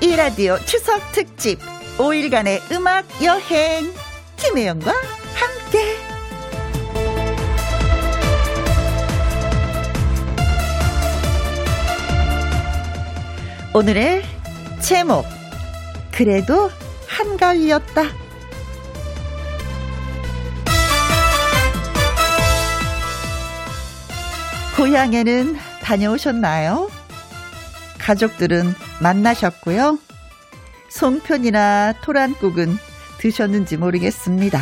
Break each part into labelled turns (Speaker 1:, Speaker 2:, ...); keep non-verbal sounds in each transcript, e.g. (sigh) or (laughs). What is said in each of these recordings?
Speaker 1: KBS 1라디오 추석 특집 5일간의 음악 여행. 김혜영과 함께. 오늘의 제목 그래도 한가위였다. 고향에는 다녀오셨나요? 가족들은 만나셨고요. 송편이나 토란국은 드셨는지 모르겠습니다.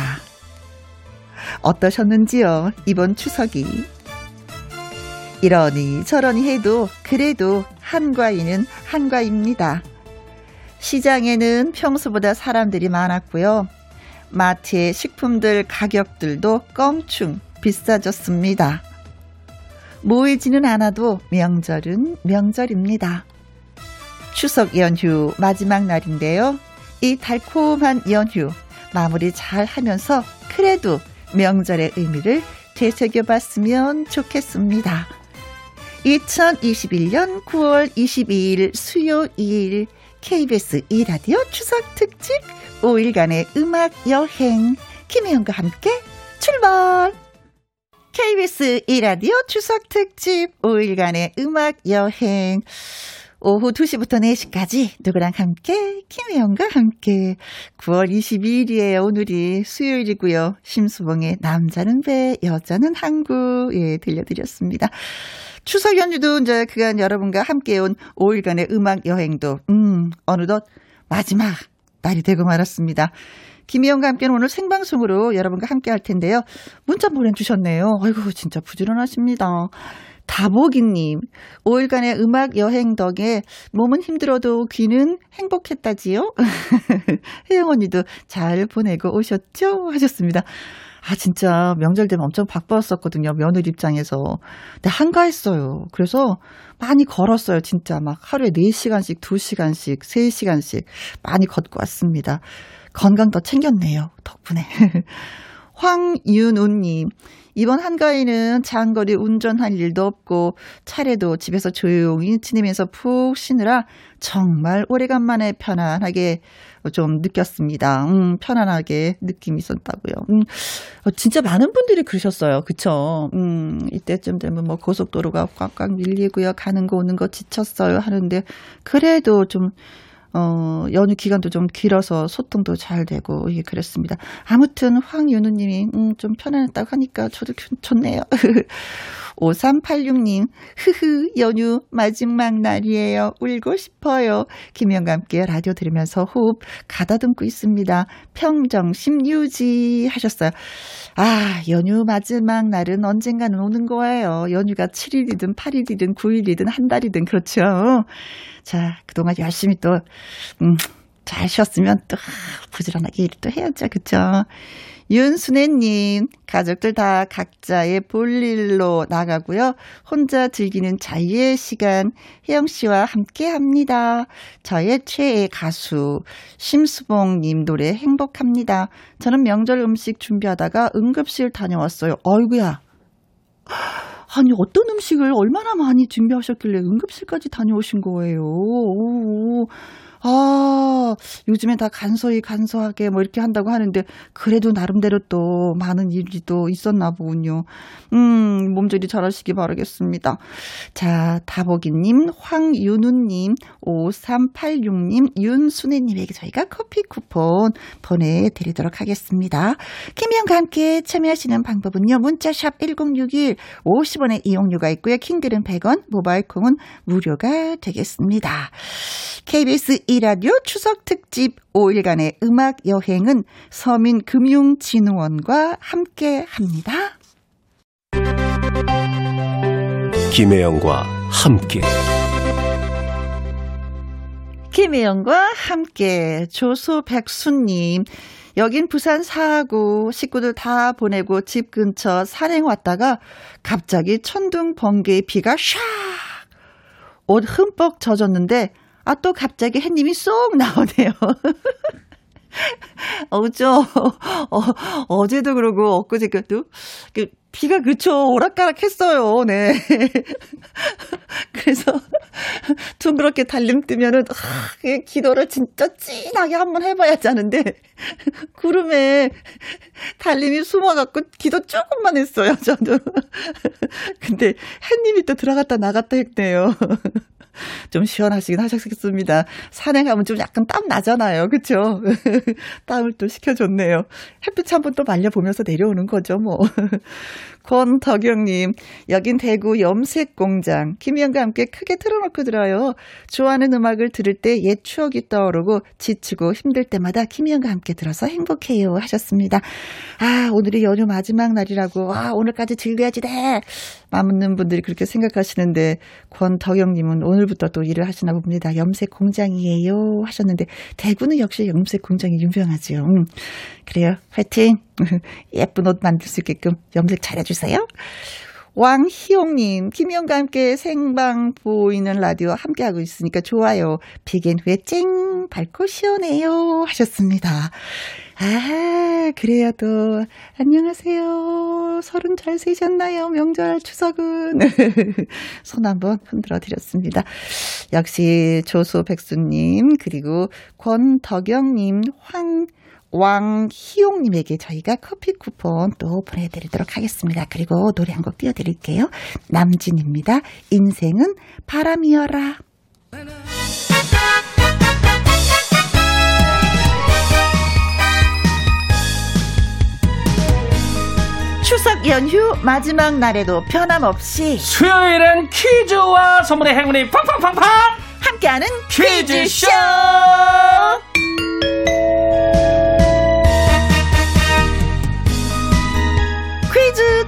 Speaker 1: 어떠셨는지요, 이번 추석이? 이러니 저러니 해도 그래도 한과이는 한과입니다. 시장에는 평소보다 사람들이 많았고요. 마트의 식품들 가격들도 껑충 비싸졌습니다. 모이지는 않아도 명절은 명절입니다. 추석 연휴 마지막 날인데요. 이 달콤한 연휴 마무리 잘 하면서 그래도 명절의 의미를 되새겨 봤으면 좋겠습니다. 2021년 9월 22일 수요일 KBS 2라디오 추석 특집 5일간의 음악 여행 김혜영과 함께 출발! KBS 2라디오 추석 특집 5일간의 음악 여행. 오후 2시부터 4시까지 누구랑 함께 김혜영과 함께 9월 22일이에요. 오늘이 수요일이고요. 심수봉의 남자는 배 여자는 항구 예 들려드렸습니다. 추석 연휴도 이제 그간 여러분과 함께 온 5일간의 음악 여행도 음 어느덧 마지막 날이 되고 말았습니다. 김희영과 함께는 오늘 생방송으로 여러분과 함께 할 텐데요. 문자 보내주셨네요. 아이고, 진짜 부지런하십니다. 다보기님, 5일간의 음악 여행 덕에 몸은 힘들어도 귀는 행복했다지요? (laughs) 혜영 언니도 잘 보내고 오셨죠? 하셨습니다. 아, 진짜 명절 되면 엄청 바빴었거든요. 며느리 입장에서. 근데 한가했어요. 그래서 많이 걸었어요. 진짜 막 하루에 4시간씩, 2시간씩, 3시간씩 많이 걷고 왔습니다. 건강 더 챙겼네요. 덕분에. (laughs) 황윤우님, 이번 한가위는 장거리 운전할 일도 없고 차례도 집에서 조용히 지내면서 푹 쉬느라 정말 오래간만에 편안하게 좀 느꼈습니다. 음, 편안하게 느낌이 있었다고요. 음, 어, 진짜 많은 분들이 그러셨어요. 그쵸? 음, 이때쯤 되면 뭐 고속도로가 꽉꽉 밀리고요. 가는 거 오는 거 지쳤어요. 하는데 그래도 좀 어, 연휴 기간도 좀 길어서 소통도 잘 되고, 예, 그랬습니다. 아무튼, 황윤우 님이, 음, 좀 편안했다고 하니까 저도 좋네요. (laughs) 5386님, 흐흐, 연휴 마지막 날이에요. 울고 싶어요. 김영과 함께 라디오 들으면서 호흡 가다듬고 있습니다. 평정심 유지 하셨어요. 아, 연휴 마지막 날은 언젠가는 오는 거예요. 연휴가 7일이든 8일이든 9일이든 한 달이든 그렇죠. 자, 그동안 열심히 또, 음, 잘 쉬었으면 또, 부지런하게 일을 또 해야죠. 그쵸? 윤순애님, 가족들 다 각자의 볼일로 나가고요. 혼자 즐기는 자유의 시간, 혜영 씨와 함께 합니다. 저의 최애 가수, 심수봉님 노래 행복합니다. 저는 명절 음식 준비하다가 응급실 다녀왔어요. 어이구야. 아니, 어떤 음식을 얼마나 많이 준비하셨길래 응급실까지 다녀오신 거예요? 오, 아, 요즘에 다 간소히 간소하게 뭐 이렇게 한다고 하는데 그래도 나름대로 또 많은 일이 또 있었나 보군요. 음, 몸조리 잘하시기 바라겠습니다. 자, 다보기님, 황윤우님, 5386님, 윤순애님에게 저희가 커피 쿠폰 보내드리도록 하겠습니다. 김희영과 함께 참여하시는 방법은요. 문자샵 1061, 50원의 이용료가 있고요. 킹글은 100원, 모바일 콩은 무료가 되겠습니다. KBS 2라디오 추석 특집 5일간의 음악 여행은 서민금융진흥원과 함께 합니다.
Speaker 2: 김혜영과 함께.
Speaker 1: 김혜영과 함께. 조소백수님. 여긴 부산 사하구. 식구들 다 보내고 집 근처 산행 왔다가 갑자기 천둥 번개의 비가 샥! 옷 흠뻑 젖었는데 아, 또 갑자기 햇님이 쏙 나오네요. (laughs) 어죠. 어, 어제도 그러고 엊그제도 그 비가 그쵸 오락가락 했어요. 네. (laughs) 그래서 둥그렇게 달림 뜨면은, 아, 기도를 진짜 찐하게 한번 해봐야지 하는데, 구름에 달림이 숨어갖고 기도 조금만 했어요, 저도. (laughs) 근데 햇님이 또 들어갔다 나갔다 했네요. 좀 시원하시긴 하셨겠습니다. 산에 가면 좀 약간 땀 나잖아요. 그쵸? (laughs) 땀을 또 식혀줬네요. 햇빛 한 번 또 말려보면서 내려오는 거죠, 뭐. 권덕영님, 여긴 대구 염색공장. 김희영과 함께 크게 틀어놓고 들어요. 좋아하는 음악을 들을 때 옛 추억이 떠오르고 지치고 힘들 때마다 김희영과 함께 들어서 행복해요. 하셨습니다. 아, 오늘이 연휴 마지막 날이라고. 아, 오늘까지 즐겨야지 돼. 많은 분들이 그렇게 생각하시는데, 권덕영님은 오늘부터 또 일을 하시나 봅니다. 염색공장이에요. 하셨는데, 대구는 역시 염색공장이 유명하죠. 음, 그래요. 화이팅! 예쁜 옷 만들 수 있게끔 염색 잘해주세요. 왕희용님, 김희영과 함께 생방 보이는 라디오 함께하고 있으니까 좋아요. 비겐 후에 쨍 밝고 시원해요. 하셨습니다. 아, 그래요, 또. 안녕하세요. 서른 잘 세셨나요? 명절 추석은. (laughs) 손 한번 흔들어 드렸습니다. 역시 조소 백수님, 그리고 권덕영님, 황, 왕희용님에게 저희가 커피 쿠폰 또 보내드리도록 하겠습니다. 그리고 노래 한 곡 띄워드릴게요. 남진입니다. 인생은 바람이어라. 추석 연휴 마지막 날에도 변함없이
Speaker 2: 수요일은 퀴즈와 선물의 행운이 팡팡팡팡
Speaker 1: 함께하는 퀴즈쇼! 퀴즈쇼!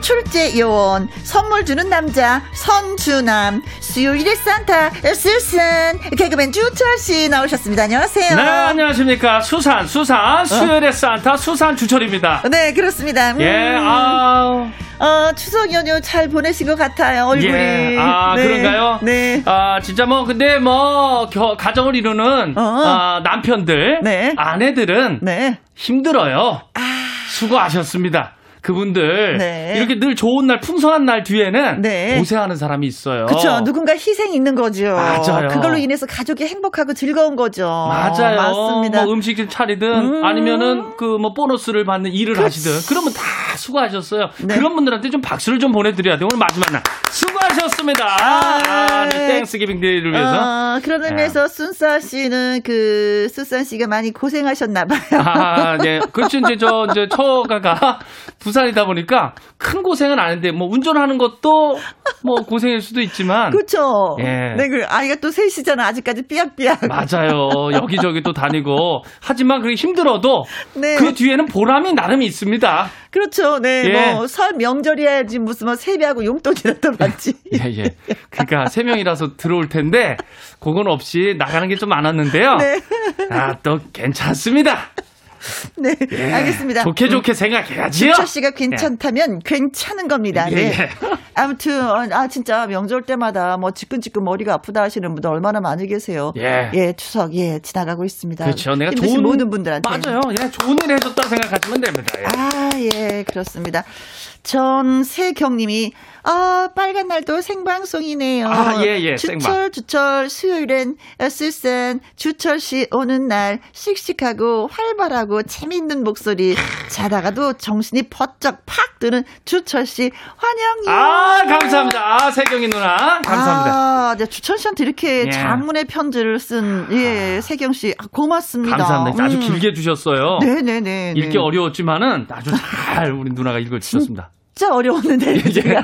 Speaker 1: 출제 요원 선물 주는 남자 선주남 수요일의 산타 수산 개그맨 주철 씨 나오셨습니다. 안녕하세요.
Speaker 2: 네 안녕하십니까 수산 수산 수요일의 어. 산타 수산 주철입니다.
Speaker 1: 네 그렇습니다.
Speaker 2: 음. 예 아.
Speaker 1: 어, 추석 연휴 잘 보내신 것 같아요, 얼굴이. 예,
Speaker 2: 아, 네. 그런가요? 네. 아, 진짜 뭐, 근데 뭐, 겨, 가정을 이루는, 어. 아, 남편들, 네. 아내들은 네. 힘들어요. 아. 수고하셨습니다. 그분들 네. 이렇게 늘 좋은 날 풍성한 날 뒤에는 네. 고생하는 사람이 있어요.
Speaker 1: 그렇죠. 누군가 희생이 있는 거죠. 맞아요. 그걸로 인해서 가족이 행복하고 즐거운 거죠.
Speaker 2: 맞아요. 맞습니다. 뭐 음식 차리든 음. 아니면은 그 뭐 보너스를 받는 일을 그렇 하시든 그러면 다 수고하셨어요. 네. 그런 분들한테 좀 박수를 좀 보내드려야 돼요. 오늘 마지막 날 수고하셨습니다. 아, 아 네. Thanksgiving Day를 위해서. 어,
Speaker 1: 그런 의미에서 네. 순사 씨는 그 수산 씨가 많이 고생하셨나 봐요.
Speaker 2: 아, 네. 그렇죠. 이제 저 이제 처가가 (laughs) 부산이다 보니까 큰 고생은 아닌데 뭐 운전하는 것도 뭐 고생일 수도 있지만 (laughs)
Speaker 1: 그렇죠. 예. 네, 그 아이가 또 셋이잖아. 아직까지 삐약삐약.
Speaker 2: 맞아요. 여기저기 또 다니고 하지만 그게 힘들어도 네. 그 뒤에는 보람이 나름 있습니다.
Speaker 1: 그렇죠. 네. 예. 뭐설 명절이야지 무슨 뭐 세배하고 용돈이라도 받지.
Speaker 2: 예, 예. 그러니까 세 명이라서 들어올 텐데 그건 없이 나가는 게 좀 많았는데요. 네. 아, 또 괜찮습니다. (laughs)
Speaker 1: 네, 예, 알겠습니다.
Speaker 2: 좋게 좋게 생각해야지요.
Speaker 1: 주철 씨가 괜찮다면 예. 괜찮은 겁니다. 예, 네. 예. 아무튼 어, 아 진짜 명절 때마다 뭐 지끈지끈 머리가 아프다 하시는 분들 얼마나 많이 계세요. 예, 예 추석 예 지나가고 있습니다.
Speaker 2: 그렇죠. 내가 좋은
Speaker 1: 모든 분들한테
Speaker 2: 맞아요. 예, 좋은 일 해줬다 생각하시면 됩니다. 예.
Speaker 1: 아, 예, 그렇습니다. 전세경님이 아, 빨간 날도 생방송이네요.
Speaker 2: 아, 예, 예,
Speaker 1: 주철, 생방. 주철, 수요일엔 쓸센, 주철 씨 오는 날 씩씩하고 활발하고 재밌는 목소리. 자다가도 정신이 번쩍 팍 드는 주철 씨 환영이요.
Speaker 2: 아, 감사합니다. 아, 세경이 누나. 감사합니다.
Speaker 1: 아, 네, 주철 씨한테 이렇게 예. 장문의 편지를 쓴, 예, 아. 세경 씨. 아, 고맙습니다.
Speaker 2: 감사합니다. 아주 음. 길게 주셨어요.
Speaker 1: 네네네. 네, 네,
Speaker 2: 읽기 네. 어려웠지만은 아주 잘 우리 누나가 읽어주셨습니다.
Speaker 1: 진짜 어려웠는데 예.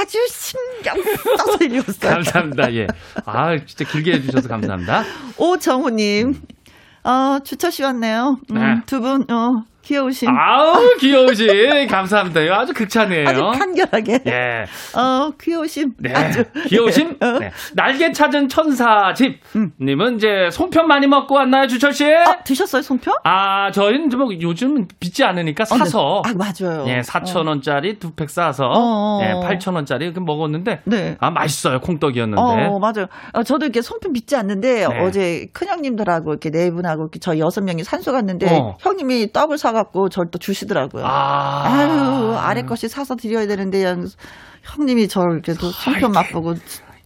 Speaker 1: 아주 신경 써서 읽었어요.
Speaker 2: 감사합니다. 예. 아 진짜 길게 해주셔서 감사합니다.
Speaker 1: 오정호님, 음. 어 주철 씨 왔네요. 음, 네. 두분 어, 귀여우신.
Speaker 2: 아우, 귀여우신. 감사합니다. 아주 극찬이에요.
Speaker 1: 아주 간결하게. 예. 어, 귀여우신.
Speaker 2: 네.
Speaker 1: 아주.
Speaker 2: 귀여우신. 어. 네. 날개 찾은 천사 집. 음. 님은 이제 송편 많이 먹고 왔나요, 주철씨?
Speaker 1: 아, 드셨어요, 송편?
Speaker 2: 아, 저희는 뭐 요즘 빚지 않으니까 사서. 어,
Speaker 1: 네. 아, 맞아요.
Speaker 2: 예, 4,000원짜리 두 팩 사서. 어. 예, 8,000원짜리 이렇게 먹었는데. 네. 아, 맛있어요. 콩떡이었는데.
Speaker 1: 어, 맞아요. 어, 저도 이렇게 송편 빚지 않는데 네. 어제 큰형님들하고 이렇게 네 분하고 이렇게 저희 여섯 명이 산소 갔는데 어. 형님이 떡을 사 사갖고 저를 또 주시더라고요. 아. 아유, 아래 것이 사서 드려야 되는데, 형님이 저를 이렇게 또 손편 맛보고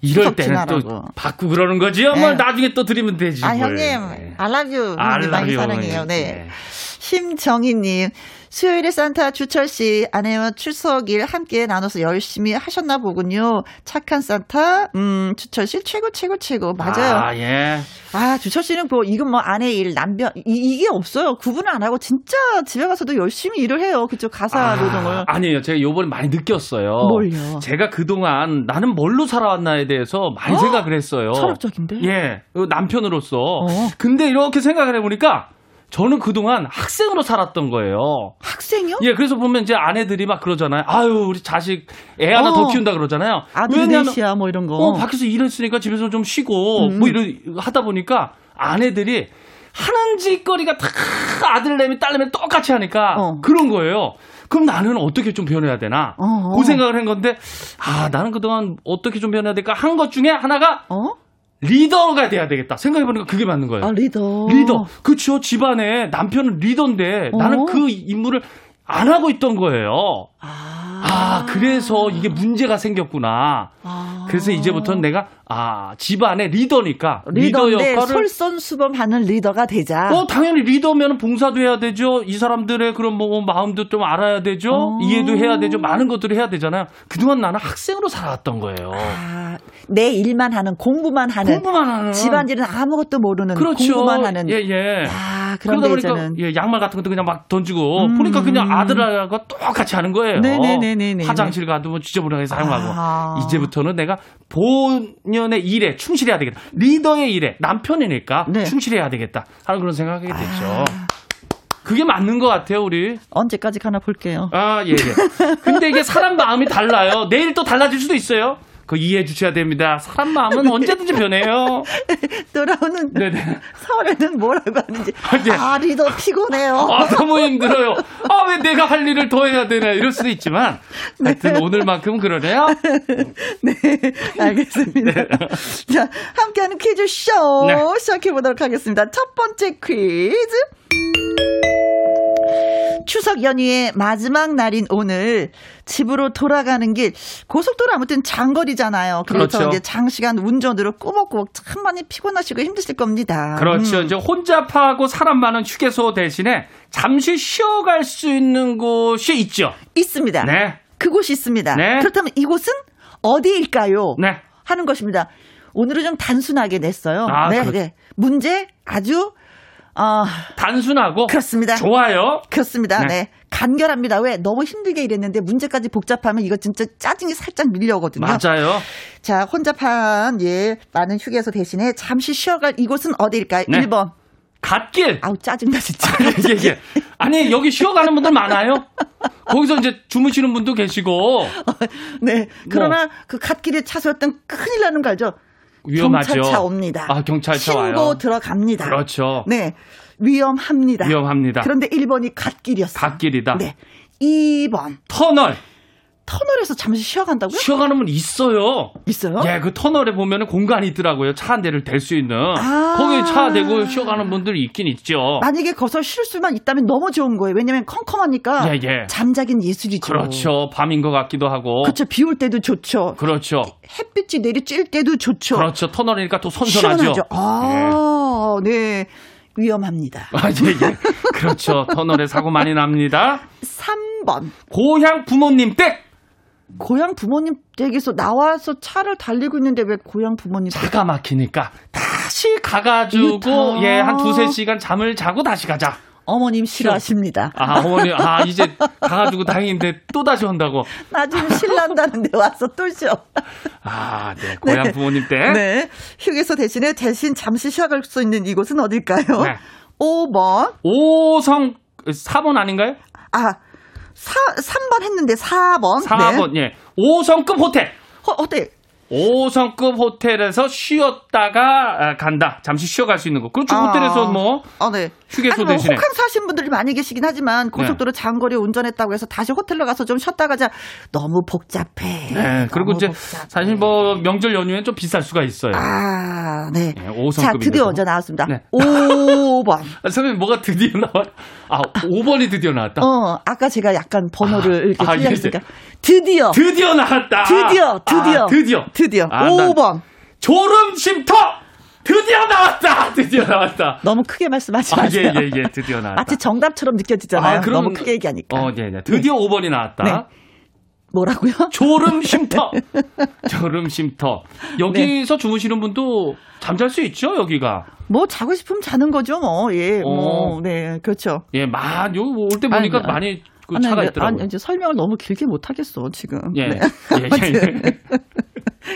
Speaker 2: 이럴 때는 또 받고 그러는 거지요. 네. 뭐 나중에 또 드리면 되지.
Speaker 1: 아, 뭘. 형님. 알라뷰. 많이 사랑해요. 네. 네. 심정희님, 수요일에 산타 주철 씨 아내와 추석일 함께 나눠서 열심히 하셨나 보군요. 착한 산타, 음, 주철 씨 최고 최고 최고 맞아요.
Speaker 2: 아 예.
Speaker 1: 아 주철 씨는 뭐 이건 뭐 아내 일 남편 이, 이게 없어요. 구분을 안 하고 진짜 집에 가서도 열심히 일을 해요. 그쪽 가사 아, 노동을.
Speaker 2: 아니에요. 제가 요번에 많이 느꼈어요.
Speaker 1: 뭘요?
Speaker 2: 제가 그동안 나는 뭘로 살아왔나에 대해서 많이 어? 생각을 했어요.
Speaker 1: 철학적인데?
Speaker 2: 예. 남편으로서. 어. 근데 이렇게 생각을 해보니까 저는 그동안 학생으로 살았던 거예요.
Speaker 1: 학생이요?
Speaker 2: 예, 그래서 보면 이제 아내들이 막 그러잖아요. 아유, 우리 자식 애 하나 어. 더 키운다 그러잖아요.
Speaker 1: 아들 넷이야, 뭐 이런 거.
Speaker 2: 어, 밖에서 일했으니까 집에서 좀 쉬고, 음. 뭐 이런, 하다 보니까 아내들이 하는 짓거리가 다 아들내미, 딸내미 똑같이 하니까 어. 그런 거예요. 그럼 나는 어떻게 좀 변해야 되나? 어. 그 생각을 한 건데, 아, 나는 그동안 어떻게 좀 변해야 될까? 한 것 중에 하나가, 어? 리더가 돼야 되겠다. 생각해보니까 그게 맞는 거예요.
Speaker 1: 아, 리더.
Speaker 2: 리더. 그쵸. 집안에 남편은 리더인데 어? 나는 그 임무를 안 하고 있던 거예요. 아, 아 그래서 이게 문제가 생겼구나. 아. 그래서 이제부터는 내가 아 집안의 리더니까 리더 역할을
Speaker 1: 솔선수범하는 리더가 되자.
Speaker 2: 어 당연히 리더면 봉사도 해야 되죠. 이 사람들의 그런 뭐 마음도 좀 알아야 되죠. 어. 이해도 해야 되죠. 많은 것들을 해야 되잖아요. 그동안 나는 학생으로 살아왔던 거예요.
Speaker 1: 아, 내 일만 하는 공부만 하는
Speaker 2: 공부만 하는
Speaker 1: 집안일은 아무것도 모르는 그렇죠. 공부만 하는.
Speaker 2: 예 예.
Speaker 1: 아 그러다 보니까 이제는.
Speaker 2: 예 양말 같은 것도 그냥 막 던지고 음. 보니까 그냥 아들하고 똑같이 하는 거예요. 네네네 네. 화장실 가도 뭐 지저분하게 사용하고 아. 이제부터는 내가 본연의 일에 충실해야 되겠다. 리더의 일에 남편이니까 네. 충실해야 되겠다 하는 그런 생각이 됐죠. 아. 그게 맞는 것 같아요, 우리.
Speaker 1: 언제까지 가나 볼게요.
Speaker 2: 아, 예, 예. 근데 이게 사람 마음이 달라요. 내일 또 달라질 수도 있어요. 그 이해해 주셔야 됩니다. 사람 마음은 언제든지 변해요. (laughs)
Speaker 1: 돌아오는 네네. 설에는 뭐라고 하는지. 아, 네. 아, 리더 피곤해요.
Speaker 2: 아, 너무 힘들어요. 아, 왜 내가 할 일을 더 해야 되나 이럴 수도 있지만 네. 하여튼 오늘만큼 그러네요. (laughs)
Speaker 1: 네, 알겠습니다. 네. 자, 함께하는 퀴즈쇼 네. 시작해 보도록 하겠습니다. 첫 번째 퀴즈. 추석 연휴의 마지막 날인 오늘 집으로 돌아가는 길 고속도로 아무튼 장거리잖아요. 그래서 그렇죠. 이제 장시간 운전으로 꾸벅꾸벅 참 많이 피곤하시고 힘드실 겁니다.
Speaker 2: 그렇죠. 음. 이제 혼잡하고 사람 많은 휴게소 대신에 잠시 쉬어갈 수 있는 곳이 있죠.
Speaker 1: 있습니다.
Speaker 2: 네.
Speaker 1: 그곳이 있습니다. 네. 그렇다면 이곳은 어디일까요?
Speaker 2: 네.
Speaker 1: 하는 것입니다. 오늘은 좀 단순하게 냈어요. 아, 네, 네. 문제 아주
Speaker 2: 어, 단순하고
Speaker 1: 그렇습니다.
Speaker 2: 좋아요.
Speaker 1: 그렇습니다. 네. 네. 간결합니다. 왜 너무 힘들게 일했는데 문제까지 복잡하면 이거 진짜 짜증이 살짝 밀려오거든요.
Speaker 2: 맞아요.
Speaker 1: 자, 혼잡한 예 많은 휴게소 대신에 잠시 쉬어갈 이곳은 어디일까요? 네. 1번.
Speaker 2: 갓길.
Speaker 1: 아우 짜증나 진짜.
Speaker 2: 예, 예. (laughs) 아니 여기 쉬어가는 분들 많아요. 거기서 이제 주무시는 분도 계시고.
Speaker 1: 네. 그러나 뭐. 그 갓길에 차 세웠던 큰일 나는 거 알죠?
Speaker 2: 위험하죠.
Speaker 1: 경찰차 옵니다.
Speaker 2: 아, 경찰차
Speaker 1: 신고
Speaker 2: 와요.
Speaker 1: 신고 들어갑니다.
Speaker 2: 그렇죠.
Speaker 1: 네. 위험합니다.
Speaker 2: 위험합니다.
Speaker 1: 그런데 1번이 갓길이었어요.
Speaker 2: 갓길이다.
Speaker 1: 네. 2번.
Speaker 2: 터널.
Speaker 1: 터널에서 잠시 쉬어간다고요?
Speaker 2: 쉬어가는 분 있어요.
Speaker 1: 있어요?
Speaker 2: 예, 그 터널에 보면 공간이 있더라고요. 차 한 대를 댈 수 있는. 아~ 거기 차 대고 쉬어가는 분들이 있긴 있죠.
Speaker 1: 만약에 거기서 쉴 수만 있다면 너무 좋은 거예요. 왜냐면 컴컴하니까 예, 예. 잠자긴 예술이죠.
Speaker 2: 그렇죠. 밤인 것 같기도 하고.
Speaker 1: 그렇죠. 비 올 때도 좋죠.
Speaker 2: 그렇죠.
Speaker 1: 햇빛이 내리쬐 때도 좋죠.
Speaker 2: 그렇죠. 터널이니까 또 선선하죠.
Speaker 1: 시원하죠. 아, 예. 네. 위험합니다.
Speaker 2: 아, 예, 예. 그렇죠. 터널에 사고 많이 납니다. (laughs)
Speaker 1: 3번.
Speaker 2: 고향 부모님 댁.
Speaker 1: 고향 부모님 댁에서 나와서 차를 달리고 있는데 왜 고향 부모님
Speaker 2: 차가 막히니까 다시 가가지고 예 한 두세 시간 잠을 자고 다시 가자.
Speaker 1: 어머님 싫어하십니다.
Speaker 2: 아, 어머니, 아, 이제 가가지고 다행인데 또 다시 온다고.
Speaker 1: 나중에 신난다는데 와서 또 쉬어.
Speaker 2: 아, 네. 고향 네. 부모님 때.
Speaker 1: 네. 휴게소 대신에 대신 잠시 쉬어갈 수 있는 이곳은 어딜까요? 네. 5번.
Speaker 2: 5성, 4번 아닌가요?
Speaker 1: 아, 4, 3번 했는데 4번.
Speaker 2: 4번, 네. 예. 5성급 호텔.
Speaker 1: 호, 호텔.
Speaker 2: 5성급 호텔에서 쉬었다가 아, 간다. 잠시 쉬어갈 수 있는 거. 그렇죠. 아, 호텔에서 뭐
Speaker 1: 아, 네.
Speaker 2: 휴게소
Speaker 1: 아니,
Speaker 2: 뭐 대신에.
Speaker 1: 호캉스 하신 분들이 많이 계시긴 하지만 고속도로 네. 장거리 운전했다고 해서 다시 호텔로 가서 좀 쉬었다 가자. 너무 복잡해.
Speaker 2: 네. 그리고 이제 복잡해. 사실 뭐 명절 연휴엔 좀 비쌀 수가 있어요.
Speaker 1: 아, 네.
Speaker 2: 네 5성급
Speaker 1: 자, 드디어 먼저 나왔습니다. 네. 5번. (laughs)
Speaker 2: 아, 선생님 뭐가 드디어 나와요? 아, 5번이 드디어 나왔다?
Speaker 1: 어, 아까 제가 약간 번호를 아, 이렇게 아, 틀렸으니까. 예. 드디어.
Speaker 2: 드디어 나왔다.
Speaker 1: 드디어, 드디어.
Speaker 2: 아, 드디어.
Speaker 1: 드디어. 아, 5번.
Speaker 2: 졸음 쉼터! 드디어 나왔다! (laughs) 드디어 나왔다.
Speaker 1: 너무 크게 말씀하지 마세요.
Speaker 2: 아, 예, 예, 예. 드디어 나왔다.
Speaker 1: 마치 정답처럼 느껴지잖아요. 아, 그럼, 너무 크게 얘기하니까.
Speaker 2: 어, 네, 네. 드디어 네. 5번이 나왔다. 네.
Speaker 1: 뭐라고요? (laughs)
Speaker 2: 졸음 쉼터. (laughs) 졸음 쉼터. 여기서 네. 주무시는 분도 잠잘 수 있죠, 여기가.
Speaker 1: 뭐 자고 싶으면 자는 거죠, 뭐. 예. 어. 뭐 네, 그렇죠.
Speaker 2: 예, 만, 요, 올때 보니까 아니, 많이 그 아니, 차가 있더라고요.
Speaker 1: 아니, 이제 설명을 너무 길게 못 하겠어, 지금.
Speaker 2: 예. 네. 예, 예.
Speaker 1: 예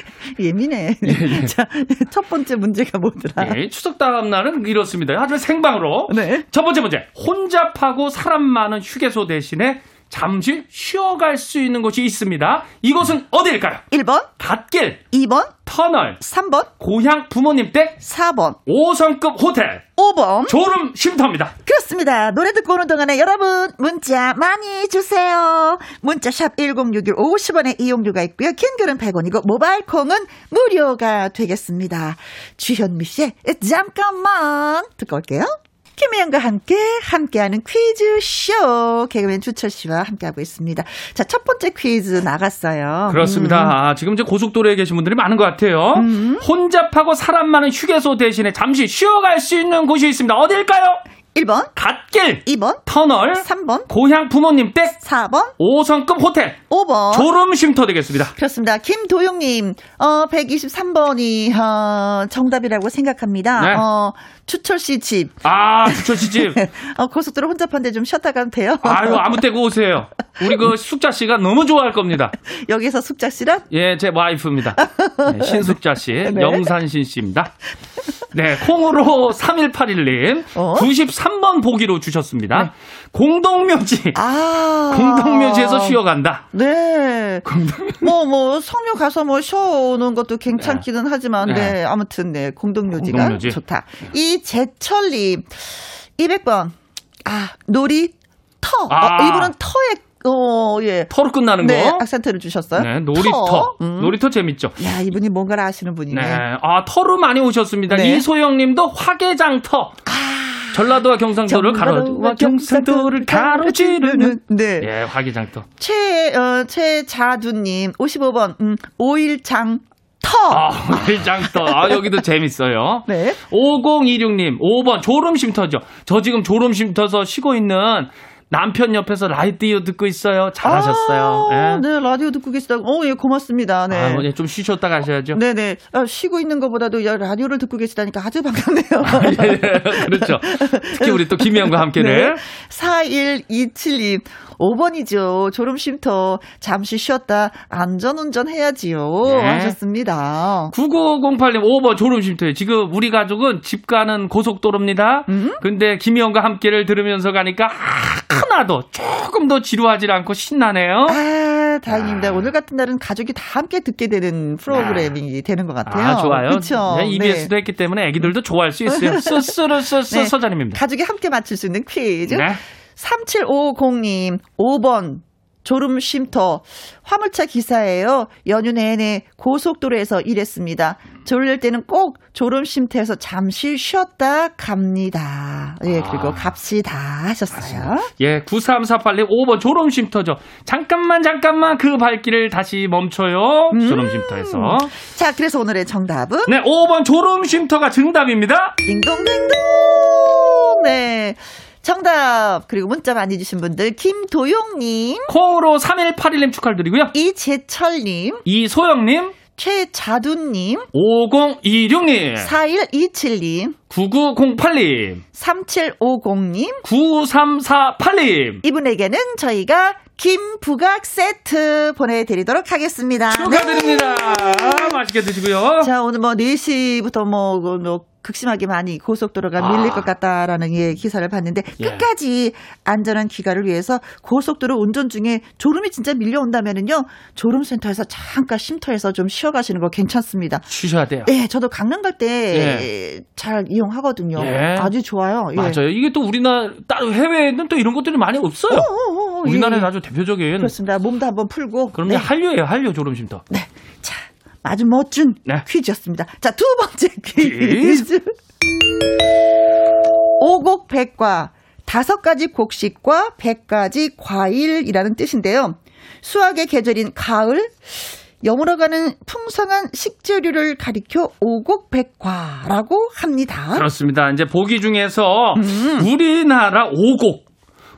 Speaker 1: (laughs) 민해. 예, 예. (laughs) 자, 첫 번째 문제가 뭐더라?
Speaker 2: 예, 추석 다음 날은 이렇습니다. 아주 생방으로. 네. 첫 번째 문제. 혼잡하고 사람 많은 휴게소 대신에 잠시 쉬어갈 수 있는 곳이 있습니다. 이곳은 어디일까요?
Speaker 1: 1번
Speaker 2: 갓길
Speaker 1: 2번
Speaker 2: 터널
Speaker 1: 3번
Speaker 2: 고향 부모님 댁
Speaker 1: 4번
Speaker 2: 5성급 호텔
Speaker 1: 5번
Speaker 2: 졸음 쉼터입니다.
Speaker 1: 그렇습니다. 노래 듣고 오는 동안에 여러분 문자 많이 주세요. 문자 샵 1061 50원의 이용료가 있고요. 긴 글은 100원이고 모바일 콩은 무료가 되겠습니다. 주현미 씨의 잠깐만 듣고 올게요. 김혜영과 함께 함께하는 퀴즈쇼 개그맨 주철 씨와 함께하고 있습니다. 자, 첫 번째 퀴즈 나갔어요.
Speaker 2: 그렇습니다. 음. 아, 지금 이제 고속도로에 계신 분들이 많은 것 같아요. 음. 혼잡하고 사람 많은 휴게소 대신에 잠시 쉬어갈 수 있는 곳이 있습니다. 어딜까요?
Speaker 1: 1번
Speaker 2: 갓길
Speaker 1: 2번
Speaker 2: 터널
Speaker 1: 3번
Speaker 2: 고향 부모님 댁
Speaker 1: 4번
Speaker 2: 5성급 호텔
Speaker 1: 5번
Speaker 2: 졸음 쉼터 되겠습니다.
Speaker 1: 그렇습니다. 김도영님 어 123번이 어, 정답이라고 생각합니다. 네. 어 추철 씨 집.
Speaker 2: 아 추철 씨 집. (laughs)
Speaker 1: 어 고속도로 혼잡한데 좀 쉬었다 가면 돼요.
Speaker 2: 아유 아무 때고 오세요. 우리 그 (laughs) 숙자 씨가 너무 좋아할 겁니다.
Speaker 1: 여기서 숙자 씨란?
Speaker 2: 예, 제 와이프입니다. (laughs) 네, 신숙자 씨, 네. 영산신 씨입니다. 네, 콩으로 3181님 어? 93번 보기로 주셨습니다. 네. 공동묘지. 아. (laughs) 공동묘지에서 쉬어간다.
Speaker 1: 네. 공동묘지. 뭐, 뭐, 성묘 가서 뭐 쉬어오는 것도 괜찮기는 네. 하지만, 네. 네. 아무튼, 네. 공동묘지가 공동묘지. 좋다. 이 제철님, 200번. 아, 놀이 터. 아. 어, 이분은 터에 어, 예.
Speaker 2: 터로 끝나는
Speaker 1: 네,
Speaker 2: 거.
Speaker 1: 악센트를 주셨어요.
Speaker 2: 네, 놀이터. 음. 놀이터 재밌죠.
Speaker 1: 야, 이분이 뭔가를 아시는 분이네. 네.
Speaker 2: 아, 터로 많이 오셨습니다. 네. 이소영 님도 화개장터. 아. 전라도와 경상도를 가로 경상도를 가로지르는 네. 예, 화개장터.
Speaker 1: 최 어, 최자두 님 55번. 음, 오일장 터.
Speaker 2: 아, 오일장터. 아, 여기도 (laughs) 재밌어요. 네. 5026님, 5번 졸음쉼터죠. 저 지금 졸음쉼터서 쉬고 있는 남편 옆에서 라디오 듣고 있어요. 잘하셨어요.
Speaker 1: 아, 네. 네. 라디오 듣고 계시다고. 어, 예, 고맙습니다. 네.
Speaker 2: 아, 좀 쉬셨다 가셔야죠.
Speaker 1: 네네. 아, 쉬고 있는 것보다도 라디오를 듣고 계시다니까 아주 반갑네요. 아,
Speaker 2: 예, 예. 그렇죠. 특히 우리 또 김희영과 함께를. (laughs) 네.
Speaker 1: 4127님. 5번이죠. 졸음쉼터 잠시 쉬었다 안전운전 해야지요. 네. 하셨습니다.
Speaker 2: 9908님 5번 졸음쉼터에 지금 우리 가족은 집 가는 고속도로입니다. 음? 근데 김희영과 함께를 들으면서 가니까 하나도 조금 더 지루하지 않고 신나네요.
Speaker 1: 아, 다행입니다. 아. 오늘 같은 날은 가족이 다 함께 듣게 되는 프로그래밍이 아. 되는 것 같아요. 아,
Speaker 2: 좋아요. 그렇죠. 네, EBS도 네. 했기 때문에 애기들도 좋아할 수 있어요. (laughs) 스스르스스 네. 서자님입니다.
Speaker 1: 가족이 함께 맞출 수 있는 퀴즈. 네. 3750님, 5번. 졸음 쉼터 화물차 기사예요. 연휴 내내 고속도로에서 일했습니다. 졸릴 때는 꼭 졸음 쉼터에서 잠시 쉬었다 갑니다. 예, 그리고 아. 갑시다 하셨어요.
Speaker 2: 예, 9348님 5번 졸음 쉼터죠. 잠깐만 잠깐만 그 발길을 다시 멈춰요. 음. 졸음 쉼터에서.
Speaker 1: 자, 그래서 오늘의 정답은
Speaker 2: 네, 5번 졸음 쉼터가 정답입니다.
Speaker 1: 딩동댕동. 네. 정답 그리고 문자 많이 주신 분들 김도용님
Speaker 2: 콩으로 3181님 축하드리고요.
Speaker 1: 이재철님
Speaker 2: 이소영님
Speaker 1: 최자두님
Speaker 2: 5026님
Speaker 1: 4127님
Speaker 2: 9908님
Speaker 1: 3750님
Speaker 2: 9348님
Speaker 1: 이분에게는 저희가 김부각 세트 보내드리도록 하겠습니다.
Speaker 2: 축하드립니다. 네. 맛있게 드시고요.
Speaker 1: 자, 오늘 뭐 4시부터 뭐, 뭐 극심하게 많이 고속도로가 아. 밀릴 것 같다라는 예, 기사를 봤는데 예. 끝까지 안전한 귀가를 위해서 고속도로 운전 중에 졸음이 진짜 밀려온다면은요 졸음센터에서 잠깐 쉼터에서 좀 쉬어가시는 거 괜찮습니다.
Speaker 2: 쉬셔야 돼요.
Speaker 1: 네, 저도 강릉 갈 때잘 예. 이용하거든요. 예. 아주 좋아요.
Speaker 2: 예. 맞아요. 이게 또 우리나라 따로 해외에는 또 이런 것들이 많이 없어요. 어, 어, 어, 어 예. 우리나라에 아주 대표적인
Speaker 1: 그렇습니다. 몸도 한번 풀고.
Speaker 2: 그럼 네. 한류예요, 한류 졸음쉼터.
Speaker 1: 네. 자, 아주 멋진 네. 퀴즈였습니다. 자, 두 번째 (laughs) 퀴즈. 오곡 백과 다섯 가지 곡식과 백 가지 과일이라는 뜻인데요. 수학의 계절인 가을, 영어로 가는 풍성한 식재료를 가리켜 오곡백과라고 합니다.
Speaker 2: 그렇습니다. 이제 보기 중에서 음. 우리나라 오곡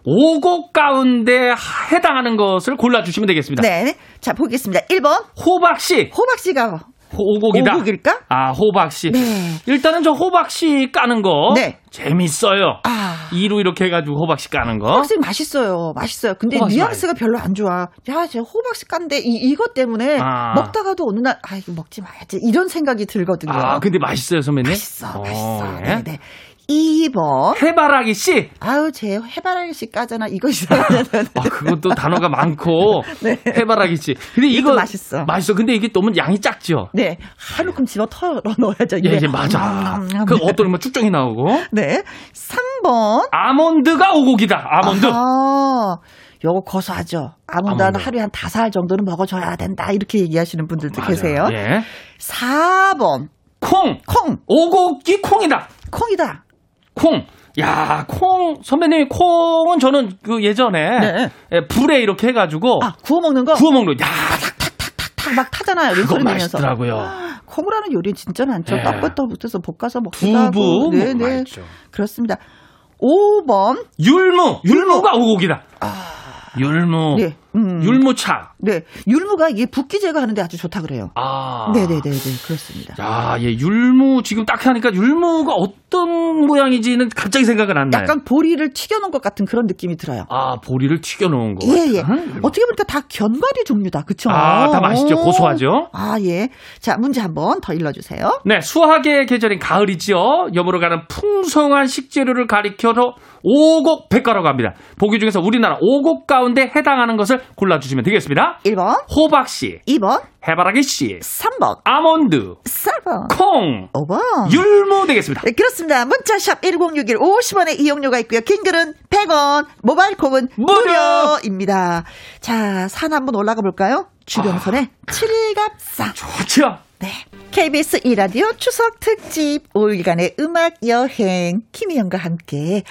Speaker 2: 오곡 가운데 해당하는 것을 골라주시면 되겠습니다.
Speaker 1: 네. 자, 보겠습니다. 1번.
Speaker 2: 호박씨.
Speaker 1: 호박씨가
Speaker 2: 오곡이다.
Speaker 1: 오곡일까?
Speaker 2: 아, 호박씨. 네. 일단은 저 호박씨 까는 거 네. 재밌어요. 아. 2로 이렇게 해가지고 호박씨 까는 거.
Speaker 1: 호박씨 맛있어요. 맛있어요. 근데 뉘앙스가 맛있... 별로 안 좋아. 야, 제 호박씨 깐데 이, 이것 때문에 아. 먹다가도 어느 날, 아, 이거 먹지 말아야지. 이런 생각이 들거든요.
Speaker 2: 아, 근데 맛있어요, 선배님?
Speaker 1: 맛있어, 맛있어. 어, 네. 네. 2번.
Speaker 2: 해바라기 씨.
Speaker 1: 아유, 제 해바라기 씨 까잖아. 이거 되는데.
Speaker 2: 아, 그것도 단어가 많고. (laughs) 네. 해바라기 씨. 근데 이거
Speaker 1: 맛있어.
Speaker 2: 맛있어. 근데 이게 너무 양이 작죠?
Speaker 1: 네. 한 움큼 집어 털어 넣어야죠.
Speaker 2: 예, 예, 맞아. 음, 음, 음. 그 어떤 뭐 쭉쭉이 나오고.
Speaker 1: 네. 3번.
Speaker 2: 아몬드가 오곡이다. 아몬드.
Speaker 1: 아. 요거 고소하죠. 아몬드 한 하루에 한 다섯 알 정도는 먹어줘야 된다. 이렇게 얘기하시는 분들도 맞아요. 계세요. 예. 4번.
Speaker 2: 콩.
Speaker 1: 콩.
Speaker 2: 오곡이 콩이다.
Speaker 1: 콩이다.
Speaker 2: 콩. 야, 콩, 선배님, 콩은 저는 그 예전에 네. 예, 불에 이렇게 해가지고.
Speaker 1: 아, 구워 먹는 거?
Speaker 2: 구워 먹는 거. 야,
Speaker 1: 탁탁탁탁탁 막 타잖아요.
Speaker 2: 그거 맛있더라고요.
Speaker 1: 콩을 하는 요리 진짜 많죠. 네. 떡부터 붙여서 볶아서 먹기도
Speaker 2: 하고.
Speaker 1: 네, 네. 그렇습니다. 5번.
Speaker 2: 율무. 율무가 오곡이다. 아. 율무. 네. 음. 율무차.
Speaker 1: 네. 율무가 이게 붓기 제거하는데 아주 좋다 그래요.
Speaker 2: 아.
Speaker 1: 네네네네. 그렇습니다.
Speaker 2: 야, 예. 율무 지금 딱 하니까 율무가 어떤 모양인지는 갑자기 생각은 안 나요.
Speaker 1: 약간 보리를 튀겨놓은 것 같은 그런 느낌이 들어요.
Speaker 2: 아, 보리를 튀겨놓은 거.
Speaker 1: 예, 예. 음. 어떻게 보니까 다 견과류 종류다. 그쵸?
Speaker 2: 아, 다 맛있죠. 고소하죠?
Speaker 1: 아, 예. 자, 문제 한번 더 읽어주세요.
Speaker 2: 네. 수학의 계절인 가을이지요. 여으로 가는 풍성한 식재료를 가리켜서 오곡 백과라고 합니다. 보기 중에서 우리나라 오곡 가운데 해당하는 것을 골라주시면 되겠습니다.
Speaker 1: 1번
Speaker 2: 호박씨
Speaker 1: 2번
Speaker 2: 해바라기씨
Speaker 1: 3번
Speaker 2: 아몬드
Speaker 1: 4번
Speaker 2: 콩
Speaker 1: 5번
Speaker 2: 율무 되겠습니다.
Speaker 1: 네, 그렇습니다. 문자샵 1061 50원의 이용료가 있고요. 킹글은 100원 모바일 콩은 무료 입니다. 자, 산 한번 올라가 볼까요? 주변선의 아, 칠갑사
Speaker 2: 좋죠.
Speaker 1: 네. KBS 이라디오 추석 특집 5일간의 음악 여행 김희영과 함께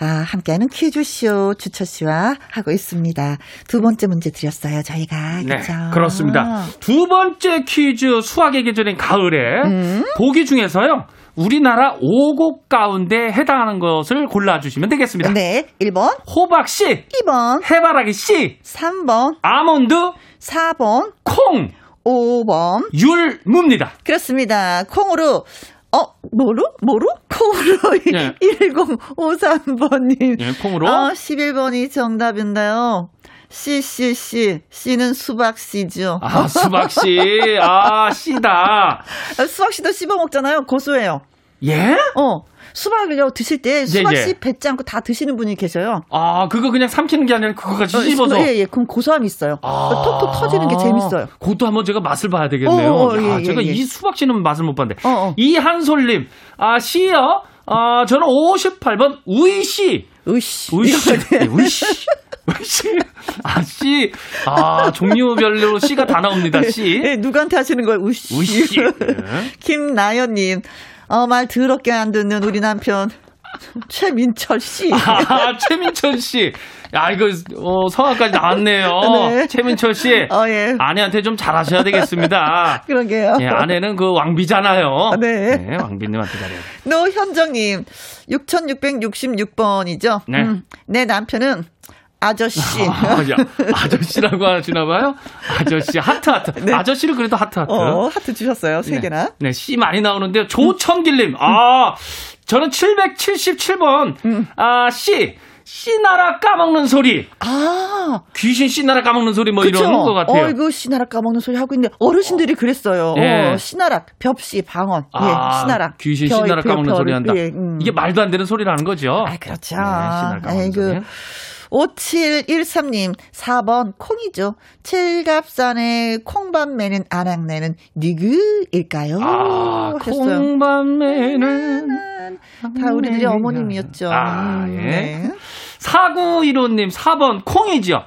Speaker 1: 아, 함께하는 퀴즈쇼 주철 씨와 하고 있습니다. 두 번째 문제 드렸어요 저희가
Speaker 2: 네, 그렇죠? 그렇습니다. 두 번째 퀴즈 수학의 계절인 가을에 음? 보기 중에서요. 우리나라 5곡 가운데 해당하는 것을 골라주시면 되겠습니다.
Speaker 1: 네. 1번.
Speaker 2: 호박 씨.
Speaker 1: 2번.
Speaker 2: 해바라기 씨.
Speaker 1: 3번.
Speaker 2: 아몬드.
Speaker 1: 4번.
Speaker 2: 콩.
Speaker 1: 5번.
Speaker 2: 율무입니다.
Speaker 1: 그렇습니다. 콩으로 어, 뭐로? 뭐로? 콩으로 네. (laughs) 1053번님.
Speaker 2: 네, 콩으로.
Speaker 1: 어, 11번이 정답인데요. 씨, 씨, 씨. 씨는 수박씨죠.
Speaker 2: 아, 수박씨. 아, 씨다. (laughs)
Speaker 1: 수박씨도 씹어 먹잖아요. 고소해요.
Speaker 2: 예?
Speaker 1: 어. 수박을요 드실 때 수박 씨 예, 예. 뱉지 않고 다 드시는 분이 계셔요.
Speaker 2: 아 그거 그냥 삼키는 게 아니라 그거까지 어, 씹어서.
Speaker 1: 예예. 예. 그럼 고소함이 있어요. 아. 톡톡 터지는 게 재밌어요.
Speaker 2: 그것도 한번 제가 맛을 봐야 되겠네요. 어, 어, 야, 예, 제가 예, 이 수박 씨는 맛을 못 봤는데. 어, 어. 이한솔님 아 씨요. 아 저는 58번 우이 씨.
Speaker 1: 우씨.
Speaker 2: 우씨. 우씨. 씨. 아, 씨. 아, 종류별로 씨가 다 나옵니다, 씨.
Speaker 1: 네, 누구한테 하시는 거예요? 우씨.
Speaker 2: 우씨. 네.
Speaker 1: 김나연님. 어, 말 더럽게 안 듣는 우리 남편. (laughs) 최민철 씨.
Speaker 2: 아, 최민철 씨. 야, 이거, 어, 성악까지 나왔네요. (laughs) 네. 최민철 씨.
Speaker 1: 어, 예.
Speaker 2: 아내한테 좀 잘하셔야 되겠습니다. (laughs)
Speaker 1: 그러게요.
Speaker 2: 예, 아내는 그 왕비잖아요.
Speaker 1: 네.
Speaker 2: 네 왕비님한테 잘해요.
Speaker 1: 노현정님, 6666번이죠.
Speaker 2: 네. 음,
Speaker 1: 내 남편은 아저씨. (laughs)
Speaker 2: 아, 저씨라고 하시나 봐요? 아저씨, 하트, 하트. 네. 아저씨를 그래도 하트, 하트.
Speaker 1: 어, 하트 주셨어요. 세 네. 개나.
Speaker 2: 네, 네씨 많이 나오는데요. 조천길님. 아, 저는 777번. 음. 아, 씨. 씻나락 까먹는 소리.
Speaker 1: 아.
Speaker 2: 귀신 씨나라 까먹는 소리 뭐 그쵸? 이런 것 같아요.
Speaker 1: 어이구, 씨나라 까먹는 소리 하고 있는데 어르신들이 그랬어요. 예. 어, 씨나라, 벽씨, 방언. 아, 예, 씨나라.
Speaker 2: 귀신 별, 씨나라 까먹는 별, 소리 한다. 예, 음. 이게 말도 안 되는 소리라는 거죠.
Speaker 1: 아, 그렇죠. 네, 씨나라 까먹는 소리. 5713님, 4번 콩이죠. 칠갑산의 콩밤매는 아낙내는 누구일까요?
Speaker 2: 아, 콩밤매는
Speaker 1: 다 우리들의 어머님이었죠.
Speaker 2: 아, 예. 네. 4915님, 4번 콩이죠.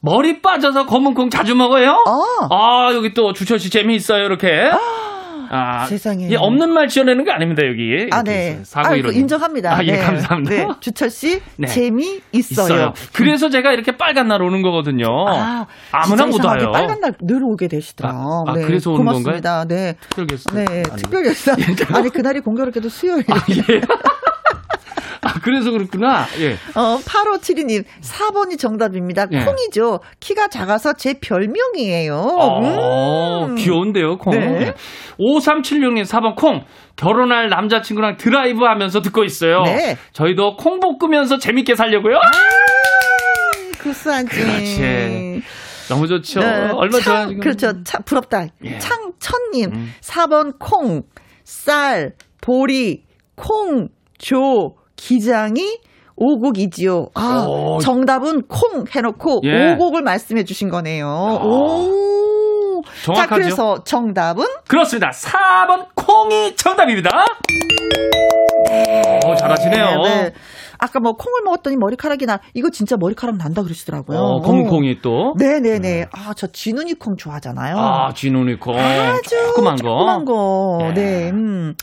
Speaker 2: 머리 빠져서 검은 콩 자주 먹어요?
Speaker 1: 어.
Speaker 2: 아, 여기 또 주철 씨 재미있어요, 이렇게.
Speaker 1: 아. 아, 세상에.
Speaker 2: 예, 없는 말 지어내는 게 아닙니다, 여기.
Speaker 1: 아, 네. 사고 아, 인정합니다.
Speaker 2: 아, 예, 네. 감사합니다. 네.
Speaker 1: 주철 씨, (laughs) 네. 재미 있어요. 있어요.
Speaker 2: 그래서 제가 이렇게 빨간 날 오는 거거든요. 아, 아무나 못 와요.
Speaker 1: 빨간 날 늘 오게 되시더라. 아,
Speaker 2: 아, 네. 그래서 오는
Speaker 1: 고맙습니다.
Speaker 2: 건가요?
Speaker 1: 네.
Speaker 2: 특별 게스트.
Speaker 1: 네, 특별 게스트. (laughs) 아니, 그날이 공교롭게도 수요일. 아, 예. (laughs) (laughs)
Speaker 2: 아, 그래서 그렇구나. 예.
Speaker 1: 어, 8572님, 4번이 정답입니다. 예. 콩이죠. 키가 작아서 제 별명이에요.
Speaker 2: 어, 음. 귀여운데요, 콩. 네. 5376님, 4번 콩. 결혼할 남자친구랑 드라이브 하면서 듣고 있어요. 네. 저희도 콩 볶으면서 재밌게 살려고요. 아,
Speaker 1: 구수하지.
Speaker 2: 그렇지. 너무 좋죠. 네, 얼마 전
Speaker 1: 그렇죠. 참 부럽다. 예. 창천님, 음. 4번 콩, 쌀, 보리, 콩, 조, 기장이 오곡이지요. 아, 오. 정답은 콩 해놓고 예. 오곡을 말씀해 주신 거네요. 아. 오. 정확하죠? 자, 그래서 정답은?
Speaker 2: 그렇습니다. 4번 콩이 정답입니다. 네. 오, 잘하시네요. 네.
Speaker 1: 아까 뭐 콩을 먹었더니 머리카락이 나, 이거 진짜 머리카락 난다 그러시더라고요. 어,
Speaker 2: 검은 콩이 또.
Speaker 1: 네네네. 네. 아, 저 쥐눈이 콩 좋아하잖아요.
Speaker 2: 아, 쥐눈이 콩.
Speaker 1: 아주 조그만 거. 조그만 거. 네. 네. 음.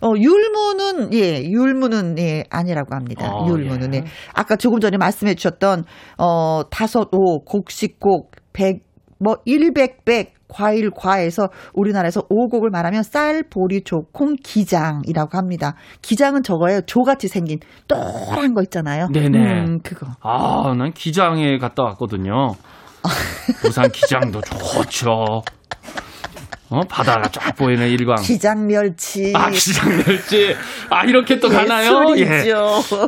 Speaker 1: 어, 율무는, 예, 율무는, 예, 아니라고 합니다. 어, 율무는, 예. 예. 아까 조금 전에 말씀해 주셨던, 어, 다섯, 오, 곡식곡, 백, 뭐, 일백, 백, 과일, 과에서 우리나라에서 오곡을 말하면 쌀, 보리, 조, 콩, 기장이라고 합니다. 기장은 저거예요. 조같이 생긴 또란 거 있잖아요.
Speaker 2: 네네.
Speaker 1: 음, 그거.
Speaker 2: 아, 난 기장에 갔다 왔거든요. (laughs) 부산 기장도 좋죠. 어, 바다가 쫙 보이는 일광.
Speaker 1: 기장멸치.
Speaker 2: 아, 기장멸치. 아, 이렇게 또 가나요?
Speaker 1: 예.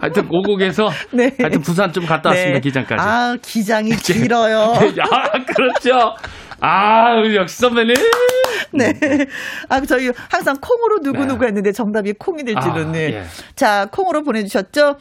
Speaker 2: 하여튼 고국에서 (laughs) 네. 하여튼 부산 좀 갔다 왔습니다. 네. 기장까지.
Speaker 1: 아, 기장이 (laughs) 길어요.
Speaker 2: 아, 그렇죠. 아, 역시 선배님.
Speaker 1: 네. 아, 저희 항상 콩으로 누구누구 네. 했는데 정답이 콩이 될 줄은. 아, 네. 예. 자, 콩으로 보내주셨죠?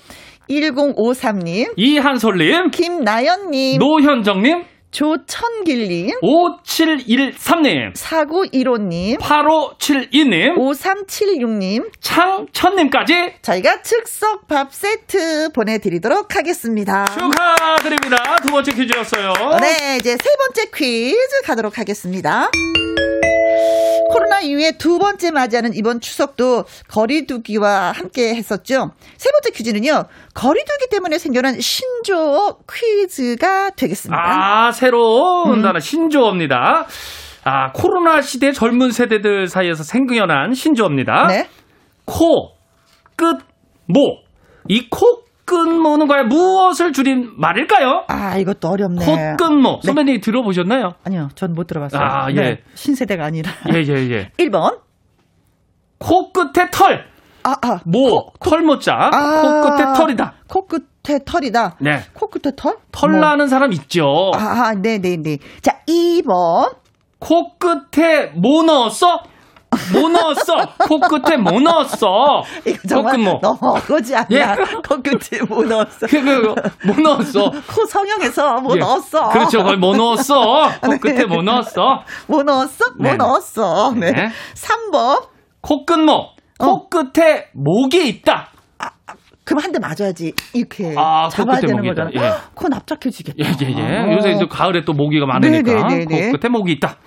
Speaker 1: 1053님.
Speaker 2: 이한솔님.
Speaker 1: 김나연님.
Speaker 2: 노현정님.
Speaker 1: 조천길님,
Speaker 2: 5713님,
Speaker 1: 4915님,
Speaker 2: 8572님,
Speaker 1: 5376님,
Speaker 2: 창천님까지
Speaker 1: 저희가 즉석 밥 세트 보내드리도록 하겠습니다.
Speaker 2: 축하드립니다. 두 번째 퀴즈였어요.
Speaker 1: 네, 이제 세 번째 퀴즈 가도록 하겠습니다. 코로나 이후에 두 번째 맞이하는 이번 추석도 거리두기와 함께 했었죠. 세 번째 퀴즈는요. 거리두기 때문에 생겨난 신조어 퀴즈가 되겠습니다.
Speaker 2: 아, 새로운 음. 단어 신조어입니다. 아, 코로나 시대 젊은 세대들 사이에서 생겨난 신조어입니다. 네. 코, 끝, 모. 이 코 끝모는 거야 무엇을 줄인 말일까요?
Speaker 1: 아, 이것도 어렵네.
Speaker 2: 콧끝모. 네. 선배님 네. 들어보셨나요?
Speaker 1: 아니요, 전 못 들어봤어요. 아, 예. 네, 신세대가 아니라.
Speaker 2: 예, 예, 예. (laughs)
Speaker 1: 1번.
Speaker 2: 코끝에 털.
Speaker 1: 아, 아.
Speaker 2: 모, 코, 털모자. 아, 코끝에 털이다.
Speaker 1: 코끝에 털이다.
Speaker 2: 네.
Speaker 1: 코끝에 털?
Speaker 2: 털 뭐. 나는 사람 있죠.
Speaker 1: 아, 아, 네, 네, 네. 자, 2번.
Speaker 2: 코끝에 뭐 넣었어? 뭐 넣었어? 코 끝에 뭐 넣었어?
Speaker 1: 이거 정말 뭐. 너무 어거지 않냐? 예? 코 끝에 뭐 넣었어?
Speaker 2: 그, 그, 뭐 넣었어?
Speaker 1: 코 성형해서 뭐 예. 넣었어?
Speaker 2: 그렇죠. 거기 뭐 넣었어? (laughs) 코끝에 네. 뭐 넣었어?
Speaker 1: 뭐 넣었어? 뭐 네. 넣었어? 네. 네. 3번.
Speaker 2: 코끝모. 코끝에 어. 목이 있다.
Speaker 1: 아, 그럼 한 대 맞아야지 이렇게 아, 잡아야 되는 거잖아. 예. 코 납작해지겠다.
Speaker 2: 예, 예, 예. 어. 요새 이제 가을에 또 모기가 많으니까 네네네네. 코 끝에 목이 있다.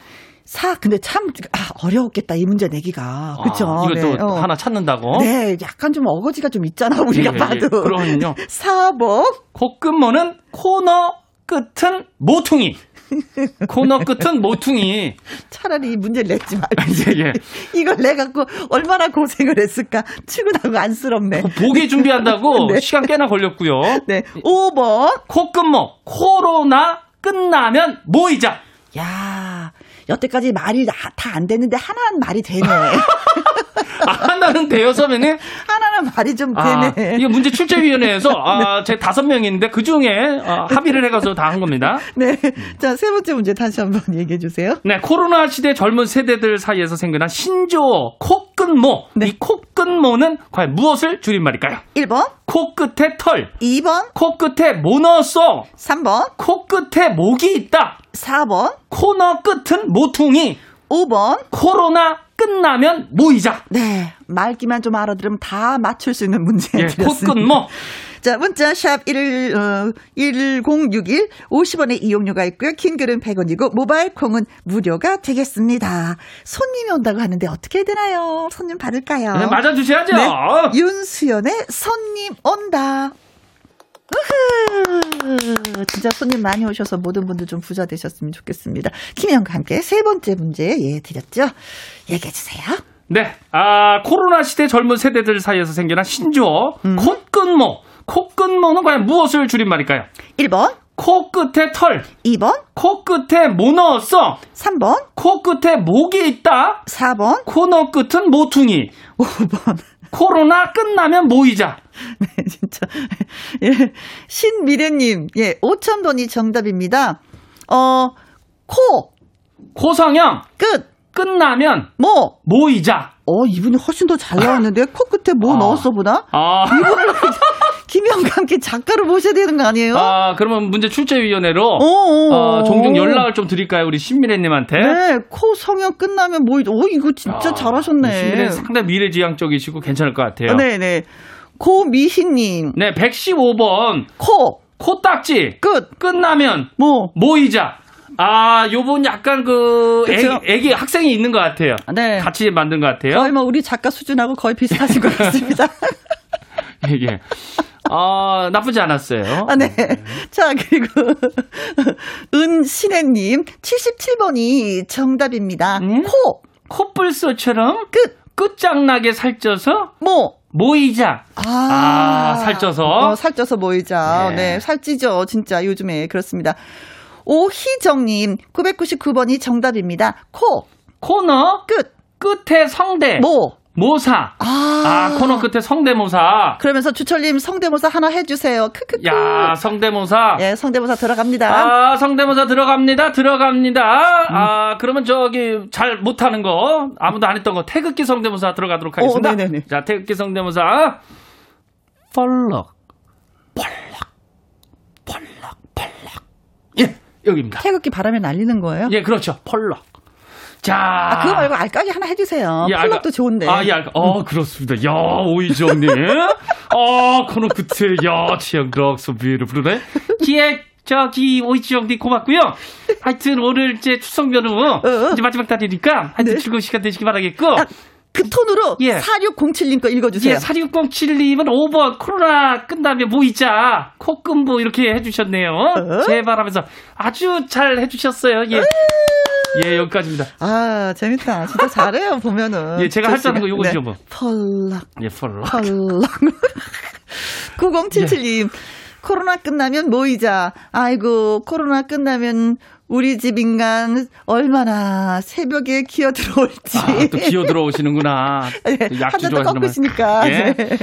Speaker 1: 사 근데 참 아, 어려웠겠다 이 문제 내기가 그렇죠.
Speaker 2: 아, 이것도 네. 어. 하나 찾는다고.
Speaker 1: 네, 약간 좀 어거지가 좀 있잖아 우리가 예, 예. 봐도. 예,
Speaker 2: 그럼요. (laughs)
Speaker 1: 4번
Speaker 2: 코끝모는 코너 끝은 모퉁이. 코너 끝은 모퉁이.
Speaker 1: 차라리 이 문제를 냈지 말지. 예, 예. (laughs) 이걸 내갖고 얼마나 고생을 했을까. 출근하고 안쓰럽네. 어,
Speaker 2: 보기 준비한다고 (laughs) 네. 시간 꽤나 걸렸고요.
Speaker 1: 네. 5번.
Speaker 2: 코끝모. 코로나 끝나면 모이자.
Speaker 1: 야 여태까지 말이 다 안 됐는데 하나는 말이 되네. (laughs) (laughs)
Speaker 2: 아, 하나는 돼요, 선배님?
Speaker 1: 하나는 말이 좀 아, 되네.
Speaker 2: 아, 이게 문제 출제위원회에서 (laughs) 아, 네. 제 다섯 명인데 그 중에 아, 합의를 해가서 다한 겁니다.
Speaker 1: 네. 자, 세 번째 문제 다시 한번 (laughs) 얘기해 주세요.
Speaker 2: 네, 코로나 시대 젊은 세대들 사이에서 생겨난 신조어 코끝모. 네. 이 코끝모는 과연 무엇을 줄임말일까요?
Speaker 1: 1번.
Speaker 2: 코끝에 털.
Speaker 1: 2번.
Speaker 2: 코끝에 뭐 넣었어?
Speaker 1: 3번.
Speaker 2: 코끝에 목이 있다.
Speaker 1: 4번.
Speaker 2: 코너 끝은 모퉁이.
Speaker 1: 5번.
Speaker 2: 코로나 끝나면 모이자.
Speaker 1: 네. 말기만 좀 알아들으면 다 맞출 수 있는 문제 예,
Speaker 2: 콧끝 뭐.
Speaker 1: 자, 문자 샵 1, 어, 1061 50원의 이용료가 있고요. 긴 글은 100원이고 모바일 콩은 무료가 되겠습니다. 손님이 온다고 하는데 어떻게 해야 되나요? 손님 받을까요?
Speaker 2: 네, 맞아 주셔야죠. 네.
Speaker 1: 윤수연의 손님 온다. 우후. 진짜 손님 많이 오셔서 모든 분들 좀 부자 되셨으면 좋겠습니다. 김혜영과 함께 세 번째 문제 예 드렸죠. 얘기해 주세요.
Speaker 2: 네, 아 코로나 시대 젊은 세대들 사이에서 생겨난 신조어 음. 콧근모. 콧근모는 과연 무엇을 줄임말일까요?
Speaker 1: 1번
Speaker 2: 코끝에 털.
Speaker 1: 2번.
Speaker 2: 코끝에 뭐 넣었어?
Speaker 1: 3번.
Speaker 2: 코끝에 목이 있다.
Speaker 1: 4번.
Speaker 2: 코너 끝은 모퉁이.
Speaker 1: 5번.
Speaker 2: 코로나 끝나면 모이자. (laughs)
Speaker 1: 네, 진짜. (laughs) 예. 신미래님, 예, 5,000번이 정답입니다. 어, 코.
Speaker 2: 코성형.
Speaker 1: 끝.
Speaker 2: 끝나면.
Speaker 1: 뭐.
Speaker 2: 모이자.
Speaker 1: 어, 이분이 훨씬 더 잘 나왔는데, 코 끝에 뭐 아. 넣었어 보다? 아. (laughs) 이분을 김영과 함께 작가를 모셔야 되는 거 아니에요?
Speaker 2: 아, 그러면 문제 출제위원회로 어, 종종 연락을 좀 드릴까요? 우리 신미래님한테.
Speaker 1: 네, 코 성형 끝나면 뭐, 오, 이거 진짜 아, 잘하셨네.
Speaker 2: 신미래 상당히 미래지향적이시고 괜찮을 것 같아요.
Speaker 1: 네네. 네. 고미희님.
Speaker 2: 네, 115번.
Speaker 1: 코.
Speaker 2: 코딱지.
Speaker 1: 끝.
Speaker 2: 끝나면.
Speaker 1: 뭐.
Speaker 2: 모이자. 아, 요분 약간 그 애기, 애기, 학생이 있는 것 같아요. 네. 같이 만든 것 같아요.
Speaker 1: 거의 뭐 우리 작가 수준하고 거의 비슷하신 것 같습니다.
Speaker 2: 이게 (laughs) 아, 나쁘지 않았어요.
Speaker 1: 아, 네. 자, 그리고, (laughs) 은신혜님, 77번이 정답입니다. 음? 코.
Speaker 2: 콧불소처럼
Speaker 1: 끝.
Speaker 2: 끝장나게 살쪄서
Speaker 1: 뭐
Speaker 2: 모이자.
Speaker 1: 아,
Speaker 2: 아 살쪄서.
Speaker 1: 어, 살쪄서 모이자. 네. 네, 살찌죠. 진짜 요즘에 그렇습니다. 오희정님, 999번이 정답입니다. 코.
Speaker 2: 코너.
Speaker 1: 끝.
Speaker 2: 끝에 성대.
Speaker 1: 뭐.
Speaker 2: 모사. 아. 아, 코너 끝에 성대모사.
Speaker 1: 그러면서 주철님 성대모사 하나 해주세요. 크크크.
Speaker 2: 야, 성대모사.
Speaker 1: 예, 성대모사 들어갑니다.
Speaker 2: 아, 성대모사 들어갑니다. 들어갑니다. 음. 아, 그러면 저기 잘 못하는 거, 아무도 안 했던 거, 태극기 성대모사 들어가도록 하겠습니다. 오, 네네네. 자, 태극기 성대모사. 펄럭. 펄럭. 펄럭. 펄럭. 예, 여기입니다.
Speaker 1: 태극기 바람에 날리는 거예요?
Speaker 2: 예, 그렇죠. 펄럭. 자.
Speaker 1: 아, 그거 말고 알까기 하나 해주세요. 예, 플럭도 좋은데.
Speaker 2: 아, 예, 알까. 어, 그렇습니다. 야, 오이정님. 어, 코너 끝에, 야, 치앙그럭 소비를 부르네. 기획, 저기, 오이정님 고맙고요. 하여튼, 오늘 이제 추석 연휴, 어, 어. 이제 마지막 달이니까, 하여튼 네. 즐거운 시간 되시기 바라겠고. 아,
Speaker 1: 그 톤으로 예. 4607님 거 읽어주세요. 예,
Speaker 2: 4607님은 5번 코로나 끝나면 뭐 있자 코끝부 이렇게 해주셨네요. 어? 제발 하면서 아주 잘 해주셨어요. 예. 예, 여기까지입니다.
Speaker 1: 아, 재밌다. 진짜 잘해요, 보면은.
Speaker 2: 예, 제가 할 줄 아는 거 요거 네. 뭐.
Speaker 1: 펄락.
Speaker 2: 예, 펄락.
Speaker 1: 펄락. 9077님. 예. 코로나 끝나면 모이자. 아이고, 코로나 끝나면 우리 집 인간 얼마나 새벽에 기어 들어올지.
Speaker 2: 아, 또 기어 들어오시는구나. (laughs) 네,
Speaker 1: 약주 좋아하시는 예. 네.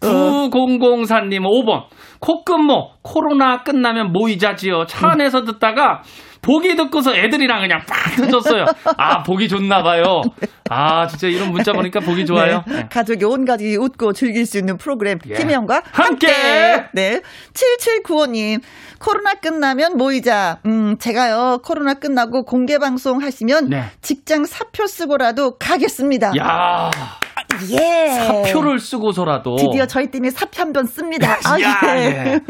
Speaker 2: 9004님 5번. 콧근모 코로나 끝나면 모이자지요. 차 안에서 듣다가 보기 듣고서 애들이랑 그냥 팍 터졌어요. 아, 보기 좋나 봐요. 아, 진짜 이런 문자 보니까 보기 좋아요.
Speaker 1: 네. 네. 가족이 온 가족이 웃고 즐길 수 있는 프로그램 예. 김혜영과
Speaker 2: 함께.
Speaker 1: 함께. 네. 7795님. 코로나 끝나면 모이자. 음, 제가요. 코로나 끝나고 공개 방송 하시면 네. 직장 사표 쓰고라도 가겠습니다.
Speaker 2: 야.
Speaker 1: 예.
Speaker 2: 사표를 쓰고서라도
Speaker 1: 드디어 저희 때문에 사표 한 번 씁니다. 아, (laughs)
Speaker 2: 야, 예.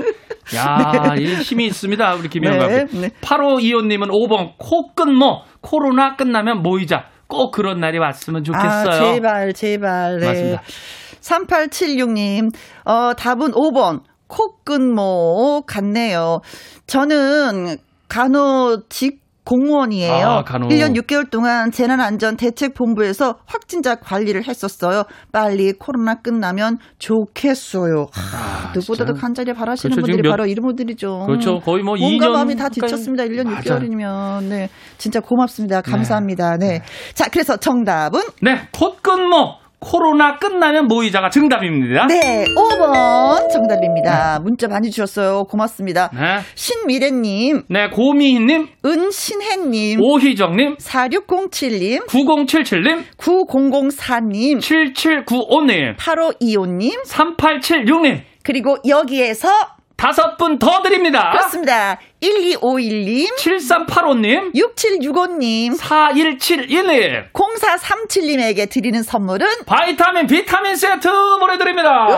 Speaker 2: 야, 이 힘이 있습니다. 우리 김영감. 네, 네. 8호 이호님은 5번 코끝모 코로나 끝나면 모이자. 꼭 그런 날이 왔으면 좋겠어요. 아,
Speaker 1: 제발, 제발. 네. 맞습니다. 3876님, 어, 답은 5번. 코끝모 같네요. 저는 간호 직 공무원이에요. 아, 간호. 1년 6개월 동안 재난안전대책본부에서 확진자 관리를 했었어요. 빨리 코로나 끝나면 좋겠어요. 아, 누구보다도 간절히 바라시는 그렇죠, 분들이 몇, 바로 이런 분들이죠.
Speaker 2: 그렇죠. 거의 뭐
Speaker 1: 몸과 2년 마음이 다 지쳤습니다. 1년 맞아. 6개월이면. 네. 진짜 고맙습니다. 감사합니다. 네. 네. 자, 그래서 정답은
Speaker 2: 네, 콧근모 코로나 끝나면 모이자가 정답입니다.
Speaker 1: 네, 5번 정답입니다. 네. 문자 많이 주셨어요. 고맙습니다. 네. 신미래님.
Speaker 2: 네, 고미희님.
Speaker 1: 은신혜님.
Speaker 2: 오희정님.
Speaker 1: 4607님.
Speaker 2: 9077님.
Speaker 1: 9004님.
Speaker 2: 7795님.
Speaker 1: 8525님.
Speaker 2: 3876님.
Speaker 1: 그리고 여기에서
Speaker 2: 다섯 분 더 드립니다.
Speaker 1: 그렇습니다. 1251님,
Speaker 2: 7385님,
Speaker 1: 6765님,
Speaker 2: 4171님,
Speaker 1: 0437님에게 드리는 선물은
Speaker 2: 바이타민 비타민 세트 보내드립니다.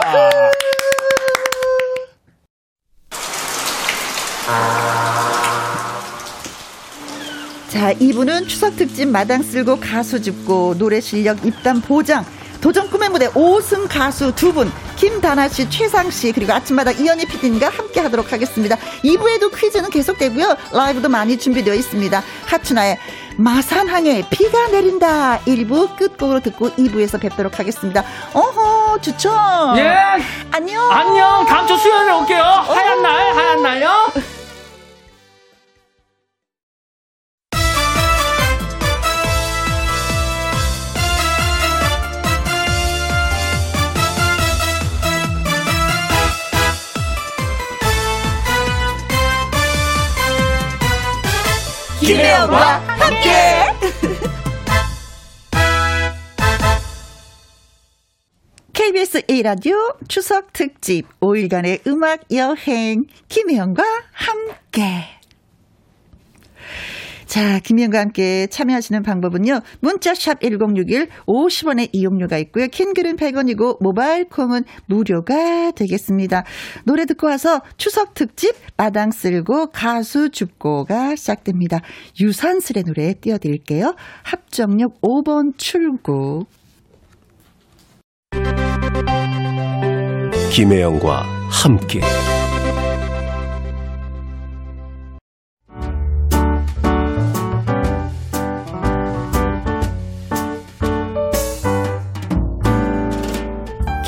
Speaker 1: 자, 이분은 추석 특집 마당 쓸고 가수 짚고 노래 실력 입담 보장 도전 꿈의 무대 5승 가수 두 분, 김다나 씨, 최상 씨, 그리고 아침마다 이현희 PD님과 함께 하도록 하겠습니다. 2부에도 퀴즈는 계속되고요. 라이브도 많이 준비되어 있습니다. 하춘아의 마산항에 비가 내린다. 1부 끝곡으로 듣고 2부에서 뵙도록 하겠습니다. 어허, 추천.
Speaker 2: 예.
Speaker 1: 안녕.
Speaker 2: 안녕. 다음 주 수요일에 올게요. 하얀 날, 하얀 날요.
Speaker 1: 김혜영과 함께. KBS 1라디오 추석 특집 5일간의 음악 여행 김혜영과 함께. 자, 김희영과 함께 참여하시는 방법은요. 문자샵 1061 50원의 이용료가 있고요. 킹글은 100원이고 모바일 콩은 무료가 되겠습니다. 노래 듣고 와서 추석 특집 마당 쓸고 가수 줍고가 시작됩니다. 유산슬의 노래 띄워드릴게요. 합정역 5번 출구.
Speaker 3: 김혜영과 함께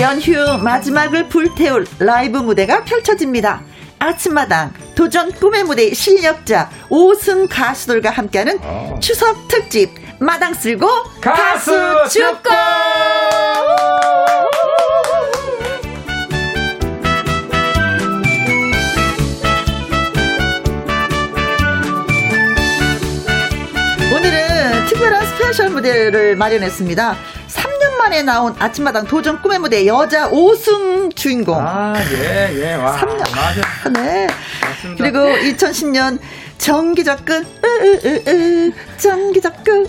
Speaker 1: 연휴 마지막을 불태울 라이브 무대가 펼쳐집니다. 아침마당 도전 꿈의 무대 실력자 5승 가수들과 함께하는 어. 추석 특집 마당 쓸고 가수, 가수 줍고 오늘은 특별한 special 무대를 마련했습니다. 만에 나온 아침마당 도전 꿈의 무대 여자 5승 주인공.
Speaker 2: 아, 예, 예. 와. 3년. 맞아.
Speaker 1: 네. 맞습니다. 그리고 2010년 정기적근 으으으으 정기적근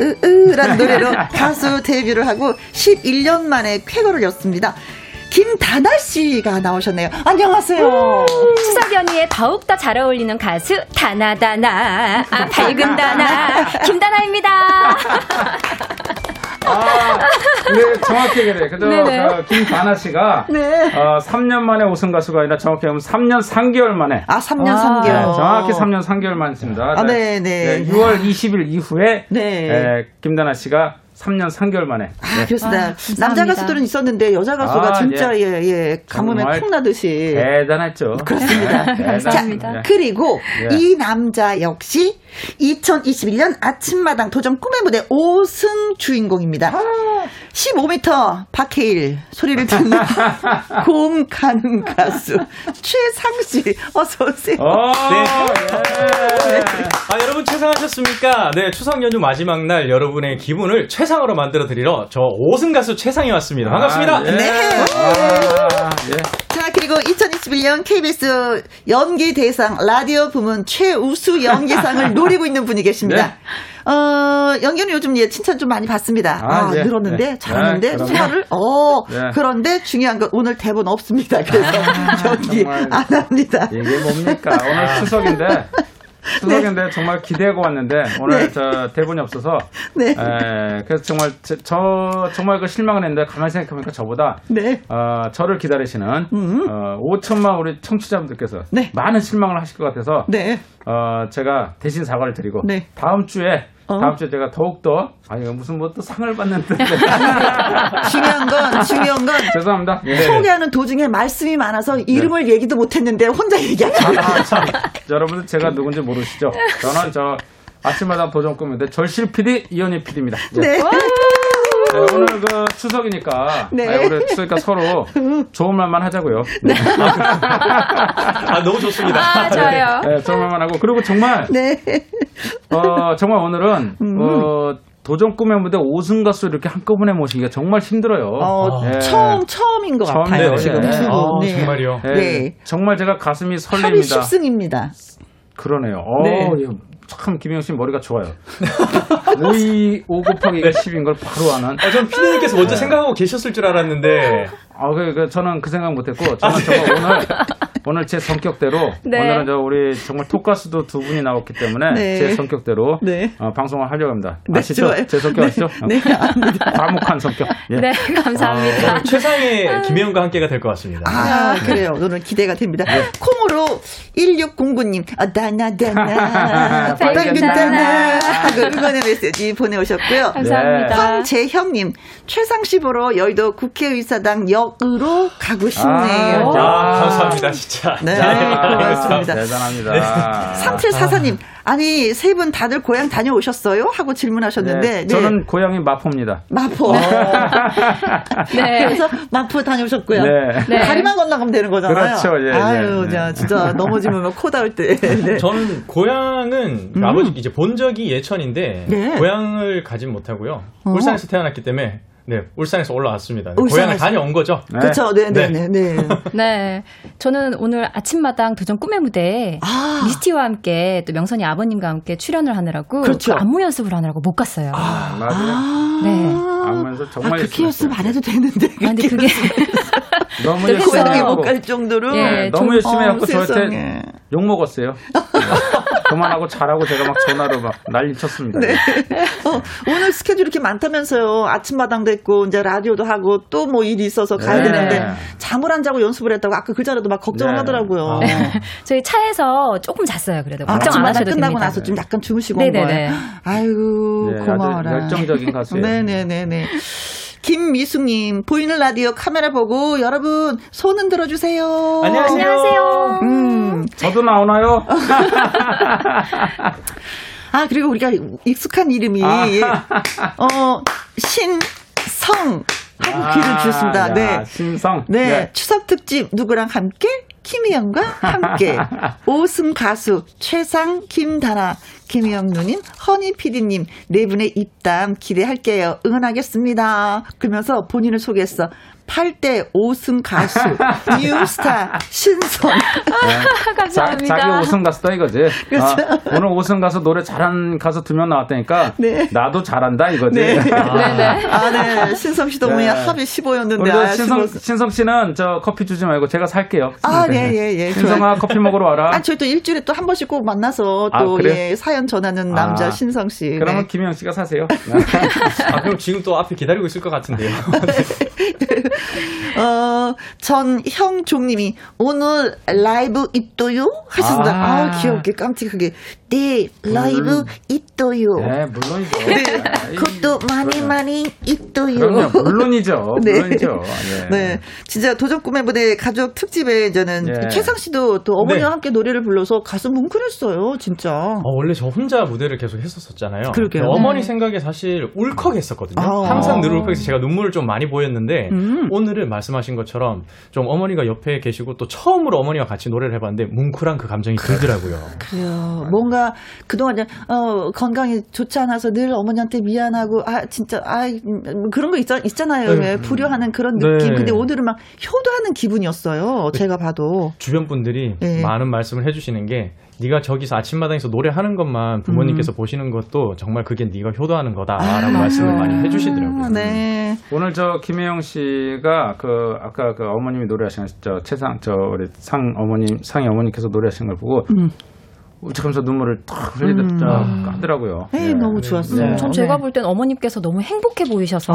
Speaker 1: 으으으으라는 노래로 (laughs) 가수 데뷔를 하고 11년 만에 쾌거를 였습니다. 김다나 씨가 나오셨네요. 안녕하세요.
Speaker 4: 추석 연휴에 더욱더 잘 어울리는 가수 다나다나 아 밝은 다나 김다나입니다. (laughs)
Speaker 5: 아, 네, 정확히 그래. 그죠? 그 김다나 씨가 네. 어, 3년 만에 우승 가수가 아니라 정확히 하면 3년 3개월 만에.
Speaker 1: 아, 3년 아, 3개월. 네,
Speaker 5: 정확히 3년 3개월 만입니다.
Speaker 1: 아, 네, 네.
Speaker 5: 네 6월 20일 이후에 네. 에, 김다나 씨가 3년 3개월 만에.
Speaker 1: 아, 네. 그렇습니다. 아, 남자 가수들은 있었는데 여자 가수가 아, 진짜 예, 예, 예 가뭄에 콩 나듯이
Speaker 5: 대단했죠.
Speaker 1: 그렇습니다.
Speaker 5: 네,
Speaker 1: 자, 그리고 예. 이 남자 역시 2021년 아침마당 도전 꿈의 무대 5승 주인공입니다. 15m 박해일 소리를 듣는 (laughs) 곰 가는 가수 최상 씨 어서 오세요. 오, 네.
Speaker 6: 네. 아 여러분 최상하셨습니까? 네 추석 연휴 마지막 날 여러분의 기분을 최상으로 만들어 드리러 저 5승 가수 최상이 왔습니다. 반갑습니다. 아, 예. 네. 아,
Speaker 1: 예. 자 그리고 2021년 KBS 연기 대상 라디오 부문 최우수 연기상을 (laughs) 노리고 있는 분이 계십니다. 네. 어, 연기는 요즘 예, 칭찬 좀 많이 받습니다. 아, 아 네. 늘었는데, 네. 잘하는데, 네, 수화를, 어, 네. 그런데 중요한 건 오늘 대본 없습니다. 그래서 아, 연기 안 합니다.
Speaker 5: 이게 뭡니까? 오늘 추석인데, 추석인데 네. 정말 기대하고 왔는데 오늘 네. 저 대본이 없어서 네. 에, 그래서 정말 저, 저, 정말 그 실망을 했는데 가만히 생각해보니까 저보다 네. 어, 저를 기다리시는 음. 어, 5천만 우리 청취자분들께서 네. 많은 실망을 하실 것 같아서 네. 어, 제가 대신 사과를 드리고 네. 다음 주에 어? 다음 주에 제가 더욱더 아니 무슨 뭐 또 상을 받는 데 (laughs)
Speaker 1: 중요한 건 중요한 건 (laughs)
Speaker 5: 죄송합니다
Speaker 1: 네. 소개하는 도중에 말씀이 많아서 이름을 네. 얘기도 못했는데 혼자 얘기하죠. 아, 참
Speaker 5: 여러분들 제가 누군지 모르시죠? 저는 저 아침마다 도전 꿈인데 절실 PD 이현희 PD입니다. 예. 네. 네. 네, 오늘 그 추석이니까 네. 아 우리 추석이니까 서로 (laughs) 좋은 말만 하자고요. 네.
Speaker 6: 아 너무 좋습니다.
Speaker 7: 아, 좋아요.
Speaker 5: 네, 좋은 말만 하고 그리고 정말 네. 어 정말 오늘은 음. 어 도전 꿈의 무대 5승 가수 이렇게 한꺼번에 모시기가 정말 힘들어요. 어,
Speaker 1: 네. 처음 처음인 것 처음, 같아요. 네, 지금 네. 아,
Speaker 6: 네. 정말요.
Speaker 5: 네. 정말 제가 가슴이 설렙니다.
Speaker 1: 10승입니다.
Speaker 5: 그러네요. 어, 네. 참 김영 씨 머리가 좋아요. (laughs) 5이 5 곱하기 10인 걸 바로 아는.
Speaker 6: 아, 전 피디님께서 먼저 네. 생각하고 계셨을 줄 알았는데.
Speaker 5: 아, 그, 그 저는 그 생각 못했고 저는 아, 네. 저거 오늘 오늘 제 성격대로 네. 오늘은 저 우리 정말 톡가스도 두 분이 나왔기 때문에 네. 제 성격대로 네. 어, 방송을 하려고 합니다. 네, 아시죠? 좋아요. 제 성격 아시죠? 네, 압니다. 과묵한 성격.
Speaker 7: 예. 네, 감사합니다.
Speaker 6: 어, 최상의 김혜영과 함께가 될 것 같습니다.
Speaker 1: 아, 그래요. 오늘 기대가 됩니다. 콩으로 1609님, 아, 다나다나, 밝은다나 (laughs) 하고 응원의 메시지 보내오셨고요.
Speaker 7: 감사합니다.
Speaker 1: 황재형님, 최상시 보러 여의도 국회의사당 역으로 가고 싶네요.
Speaker 6: 아, 아 감사합니다, 진짜.
Speaker 1: 네, 고맙습니다.
Speaker 5: 대단합니다. 네.
Speaker 1: 3744님, 아니 세 분 다들 고향 다녀오셨어요? 하고 질문하셨는데 네,
Speaker 5: 저는 네. 고향이 마포입니다.
Speaker 1: 마포. 어. (laughs) 네. 그래서 마포 다녀오셨고요. 네. 네. 다리만 건너가면 되는 거잖아요.
Speaker 5: 그렇죠. 예,
Speaker 1: 아유, 예, 예. 진짜 넘어지면 코 닿을 때. (laughs) 네.
Speaker 6: 저는 고향은 음. 아버지 이제 본 적이 예천인데 네. 고향을 가진 못하고요. 어. 울산에서 태어났기 때문에 네, 울산에서 올라왔습니다. 네, 울산에서. 고향을 다녀온 거죠.
Speaker 1: 네. 그렇죠. 네, 네, 네, 네. (laughs)
Speaker 7: 네. 저는 오늘 아침마당 도전 꿈의 무대에 아. 미스티와 함께 또 명선이 아버님과 함께 출연을 하느라고 그렇죠. 그 안무 연습을 하느라고 못 갔어요.
Speaker 5: 아, 맞아요. 아.
Speaker 1: 네. 안무 연습 정말 아, 그렇게 연습 안 해도 되는데. 아,
Speaker 7: 근데 그게 (laughs)
Speaker 5: 너무 열심히
Speaker 1: 못갈 정도로
Speaker 5: 예, 너무 열심히 해갖고 어, 저한테 욕 먹었어요. (laughs) 그만하고 잘하고 제가 막 전화로 막 난리 쳤습니다. 네.
Speaker 1: 어, 오늘 스케줄 이렇게 많다면서요. 아침마당도 했고 이제 라디오도 하고 또 뭐 일이 있어서 가야 네. 되는데 잠을 안 자고 연습을 했다고 아까 그 자리도 막 걱정을 네. 하더라고요. 어. (laughs)
Speaker 7: 저희 차에서 조금 잤어요. 그래도 아, 걱정 안 하셔도
Speaker 1: 끝나고
Speaker 7: 됩니다.
Speaker 1: 나서 좀 약간 주무시고 네네네. 온 거예요. 아이고 네, 고마워라.
Speaker 5: 열정적인 가수예요.
Speaker 1: 네네네네. 김미숙님, 보이는 라디오 카메라 보고 여러분 손 흔들어 주세요.
Speaker 6: 안녕하세요.
Speaker 7: 안녕하세요. 음.
Speaker 5: 저도 나오나요? (laughs)
Speaker 1: 아, 그리고 우리가 익숙한 이름이, 아. 어, 신성. 하고 아, 귀를 주셨습니다. 네.
Speaker 5: 신성.
Speaker 1: 네. 네. 추석 특집 누구랑 함께? 김희영과 함께. (laughs) 오승 가수 최상 김다나 김희영 누님, 허니 PD님 네 분의 입담 기대할게요. 응원하겠습니다. 그러면서 본인을 소개했어. 8대 5승 가수 (laughs) 뉴스타 신선.
Speaker 7: 네. 감사합니다.
Speaker 5: 자, 기 5승 가수다 이거지. 그렇죠. 아, 오늘 5승 가수 노래 잘하는 가수 두 명 나왔다니까 네. 나도 잘한다 이거지. 네.
Speaker 1: 아, 네. 아, 네. 신성 씨도 네. 합이 15였는데.
Speaker 5: 아, 신성, 신성 씨는 저 커피 주지 말고 제가 살게요.
Speaker 1: 아, 예, 예, 예.
Speaker 5: 신성아 커피 먹으러 와라.
Speaker 1: 아, 저희 또 일주일에 또 한 번씩 꼭 만나서 또 아, 그래? 예, 사연 전하는 남자 아, 신성 씨.
Speaker 5: 그러면 네. 김영 씨가 사세요. (laughs)
Speaker 6: 아, 그럼 지금 또 앞에 기다리고 있을 것 같은데요. (laughs)
Speaker 1: 어, 전형종님이 오늘 라이브 있도요? 하셨습니다. 아, 아 귀엽게 깜찍하게. 네, 라이브 음. 있도요.
Speaker 5: 네, 물론이죠. 네,
Speaker 1: 그것도 많이 그러면. 많이 있도요.
Speaker 5: 물론이죠. (laughs) 네. 물론이죠.
Speaker 1: 네. 네. 진짜 도전 꿈의 무대 가족 특집에 저는 네. 최상 씨도 또 어머니와 네. 함께 노래를 불러서 가슴 뭉클했어요, 진짜. 어,
Speaker 8: 원래 저 혼자 무대를 계속 했었었잖아요. 그러게요. 어머니 네. 생각에 사실 울컥했었거든요. 아. 항상 늘 울컥해서 제가 눈물을 좀 많이 보였는데 음. 오늘은 말씀하신 것처럼 좀 어머니가 옆에 계시고 또 처음으로 어머니와 같이 노래를 해봤는데 뭉클한 그 감정이 들더라고요.
Speaker 1: 그래요. 뭔가 그동안 어, 건강이 좋지 않아서 늘 어머니한테 미안하고 아 진짜 아 음, 그런 거 있잖, 있잖아요. 네. 불효하는 그런 느낌. 네. 근데 오늘은 막 효도하는 기분이었어요. 제가 봐도
Speaker 8: 주변 분들이 네. 많은 말씀을 해주시는 게 네가 저기서 아침마당에서 노래하는 것만 부모님께서 음. 보시는 것도 정말 그게 네가 효도하는 거다라는 아, 말씀을 많이 해주시더라고요. 네.
Speaker 5: 오늘 저 김혜영 씨가 그 아까 그 어머님이 노래하신 저 최상 저 우리 상 어머님 상희 어머니께서 노래하신 걸 보고 음. 울적하면서 눈물을 탁 흘리더라 음. 하더라고요.
Speaker 1: 네, 네. 너무 좋았어요. 네.
Speaker 4: 전 제가 볼 땐 어머님께서 너무 행복해 보이셔서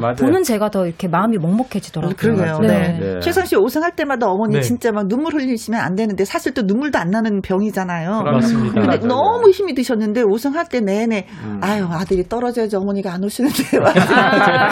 Speaker 4: 네, 보는 제가 더 이렇게 마음이 먹먹해지더라고요.
Speaker 1: 그러게요. 네. 네. 최선 씨 우승할 때마다 어머니 네. 진짜 막 눈물 흘리시면 안 되는데 사실 또 눈물도 안 나는 병이잖아요.
Speaker 8: 맞습니다.
Speaker 1: 근데 맞아요. 너무 힘이 드셨는데 우승할 때 내내 음. 아유 아들이 떨어져야지 어머니가 안 오시는데 (laughs) 아.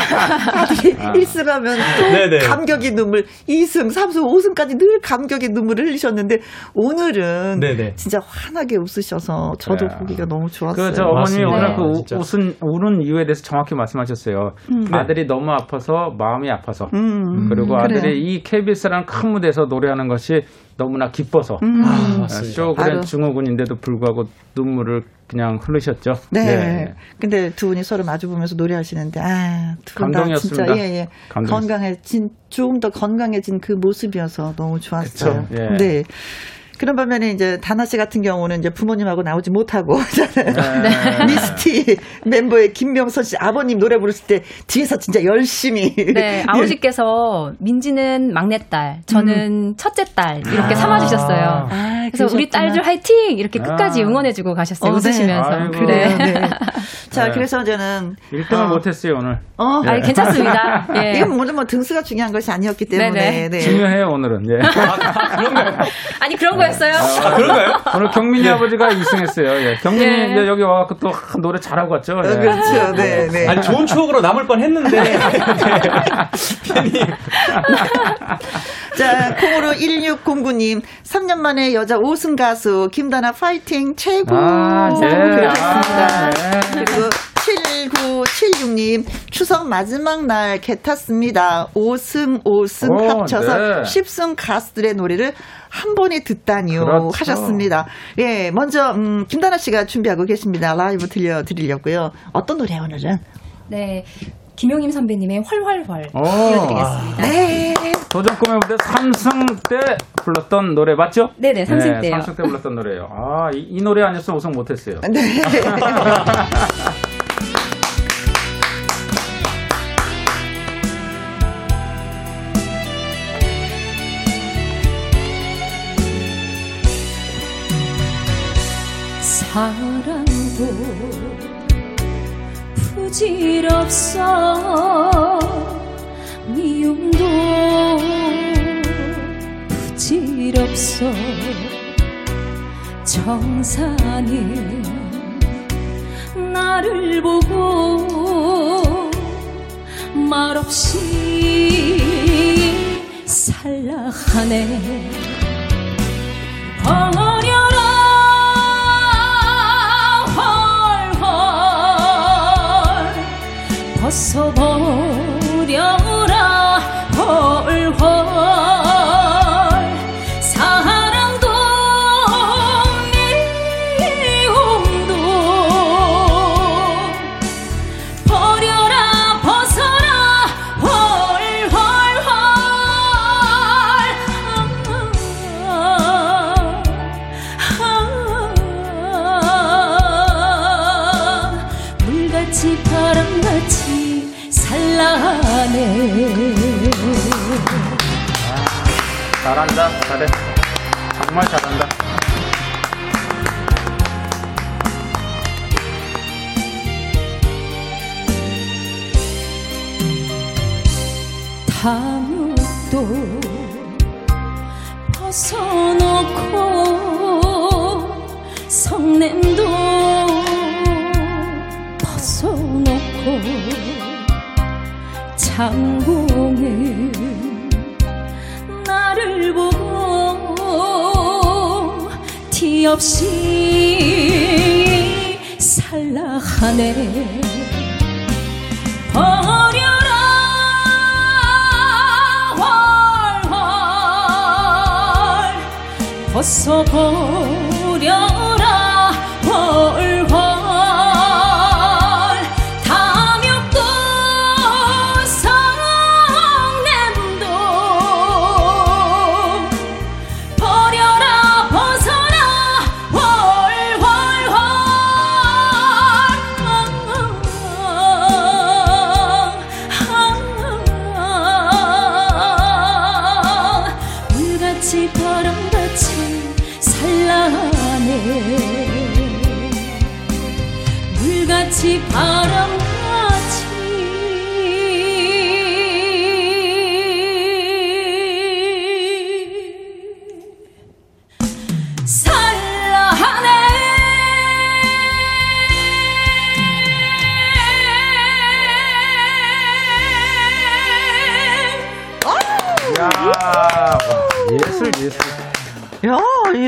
Speaker 1: 아들이 아. 1승 하면 또 네네. 감격의 눈물 2승, 3승, 5승까지 늘 감격의 눈물을 흘리셨는데 오늘은 네네. 진짜 화 환하게 웃으셔서 저도 네. 보기가 너무 좋았어요.
Speaker 5: 그 저 어머니 오늘 그 네, 웃은 우는 이유에 대해서 정확히 말씀하셨어요. 음. 아들이 너무 아파서 마음이 아파서 음. 그리고 아들이 그래요. 이 KBS라는 큰 무대에서 노래하는 것이 너무나 기뻐서 음. 아, 쇼그랜 증후군인데도 불구하고 눈물을 그냥 흐르셨죠.
Speaker 1: 네. 네. 근데 두 분이 서로 마주 보면서 노래하시는데 아 두분다 진짜 예, 예. 건강해진 좀더 건강해진 그 모습이어서 너무 좋았어요. 예. 네. 그런 반면에 이제 다나 씨 같은 경우는 이제 부모님하고 나오지 못하고 (laughs) 네. (laughs) 미스티 멤버의 김명선 씨 아버님 노래 부르실 때 뒤에서 진짜 열심히
Speaker 4: 네 예. (laughs) 아버지께서 민지는 막내딸 저는 음. 첫째 딸 이렇게 아. 삼아 주셨어요. 아, 그래서 우리 딸들 화이팅 이렇게 끝까지 아. 응원해 주고 가셨어요 어, 네. 웃으시면서 네. 그래. 네.
Speaker 1: 자 그래서 저는
Speaker 5: 1등을 어. 못 했어요 오늘.
Speaker 4: 어, 네. 아니 괜찮습니다.
Speaker 1: 예. 이건 모두 뭐 등수가 중요한 것이 아니었기 때문에
Speaker 5: 네. 중요해요 오늘은. 예. 아,
Speaker 4: 그런가요? 아니 그런 거. 거였어요?
Speaker 8: 아, 그런가요?
Speaker 5: 오늘 경민이 네. 아버지가 2승했어요. 예. 경민이 네. 여기 와갖고 또 노래 잘하고 왔죠. 예.
Speaker 1: 그렇죠. 네, 네.
Speaker 8: 아니, 좋은 추억으로 남을 뻔 했는데. 네. (laughs)
Speaker 1: 자, 콩으로 1609님, 3년 만에 여자 5승 가수, 김다나 파이팅, 최고. 아, 네. 그렇습니다. 아, 네. 그리고 7976님, 추석 마지막 날 개 탔습니다. 5승, 5승 오, 합쳐서 네. 10승 가수들의 노래를 한 번에 듣다니요. 그렇죠. 하셨습니다. 예, 먼저, 음, 김다나 씨가 준비하고 계십니다. 라이브 들려드리려고요. 어떤 노래 오늘은?
Speaker 4: 네. 김용임 선배님의 활활활 띄워드리겠습니다. 네.
Speaker 5: 도전 꿈의 무대 3승 때 불렀던 노래 맞죠?
Speaker 4: 네네, 3승 때요.
Speaker 5: 3승 때 불렀던 노래예요. 아, 이, 이 노래 아니었으면 우승 못했어요. 네. (laughs) (laughs)
Speaker 7: 사랑도 부질없어. 미움도 부질없어. 정상이 나를 보고 말없이 살라하네 벗어버려
Speaker 5: 정말 잘한다.
Speaker 7: 담요도 벗어놓고 성냄도 벗어놓고 장봉은 나를 보고 티 없이 살라 하네. 버려라 활활. 벗어버려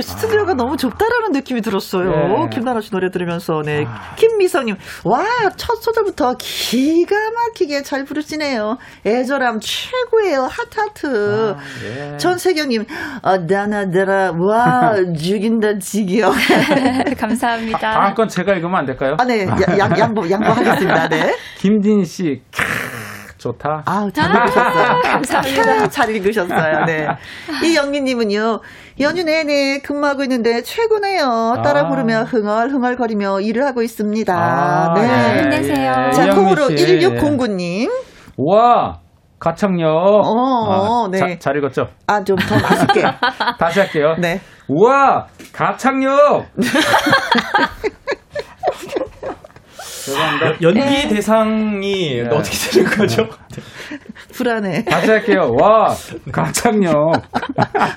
Speaker 1: 스튜디오가 너무 좁다라는 느낌이 들었어요. 네. 김나라 씨 노래 들으면서, 네. 아. 김미성님, 와, 첫 소절부터 기가 막히게 잘 부르시네요. 애절함 최고예요. 하트하트. 아, 예. 전세경님, 어, 나나나라, 와, (laughs) 죽인다, 지겨. (laughs)
Speaker 4: 감사합니다. 아,
Speaker 5: 다음 건 제가 읽으면 안 될까요?
Speaker 1: 아, 네. 양, 양보, 양보하겠습니다. 네. (laughs)
Speaker 5: 김진 씨, 좋다.
Speaker 1: 아우, 잘 읽으셨어요. (laughs) 감사합니다. 잘 읽으셨어요. 네. 이영민님은요, 연휴 내내 근무하고 있는데 최고네요. 따라 아. 부르며 흥얼흥얼거리며 일을 하고 있습니다. 아, 네.
Speaker 4: 네. 힘내세요.
Speaker 1: 자, 콩으로 1609님.
Speaker 5: 와! 가창력.
Speaker 1: 어, 아, 네.
Speaker 5: 자, 잘 읽었죠?
Speaker 1: 아, 좀 더 맛있게. (laughs)
Speaker 5: 다시 할게요.
Speaker 1: 네.
Speaker 5: 우와! 가창력! (laughs)
Speaker 8: 죄송합니다. 연기 네. 대상이 네. 어떻게 되는 거죠? 네.
Speaker 1: 불안해.
Speaker 5: 다시 할게요. 와, 가창력.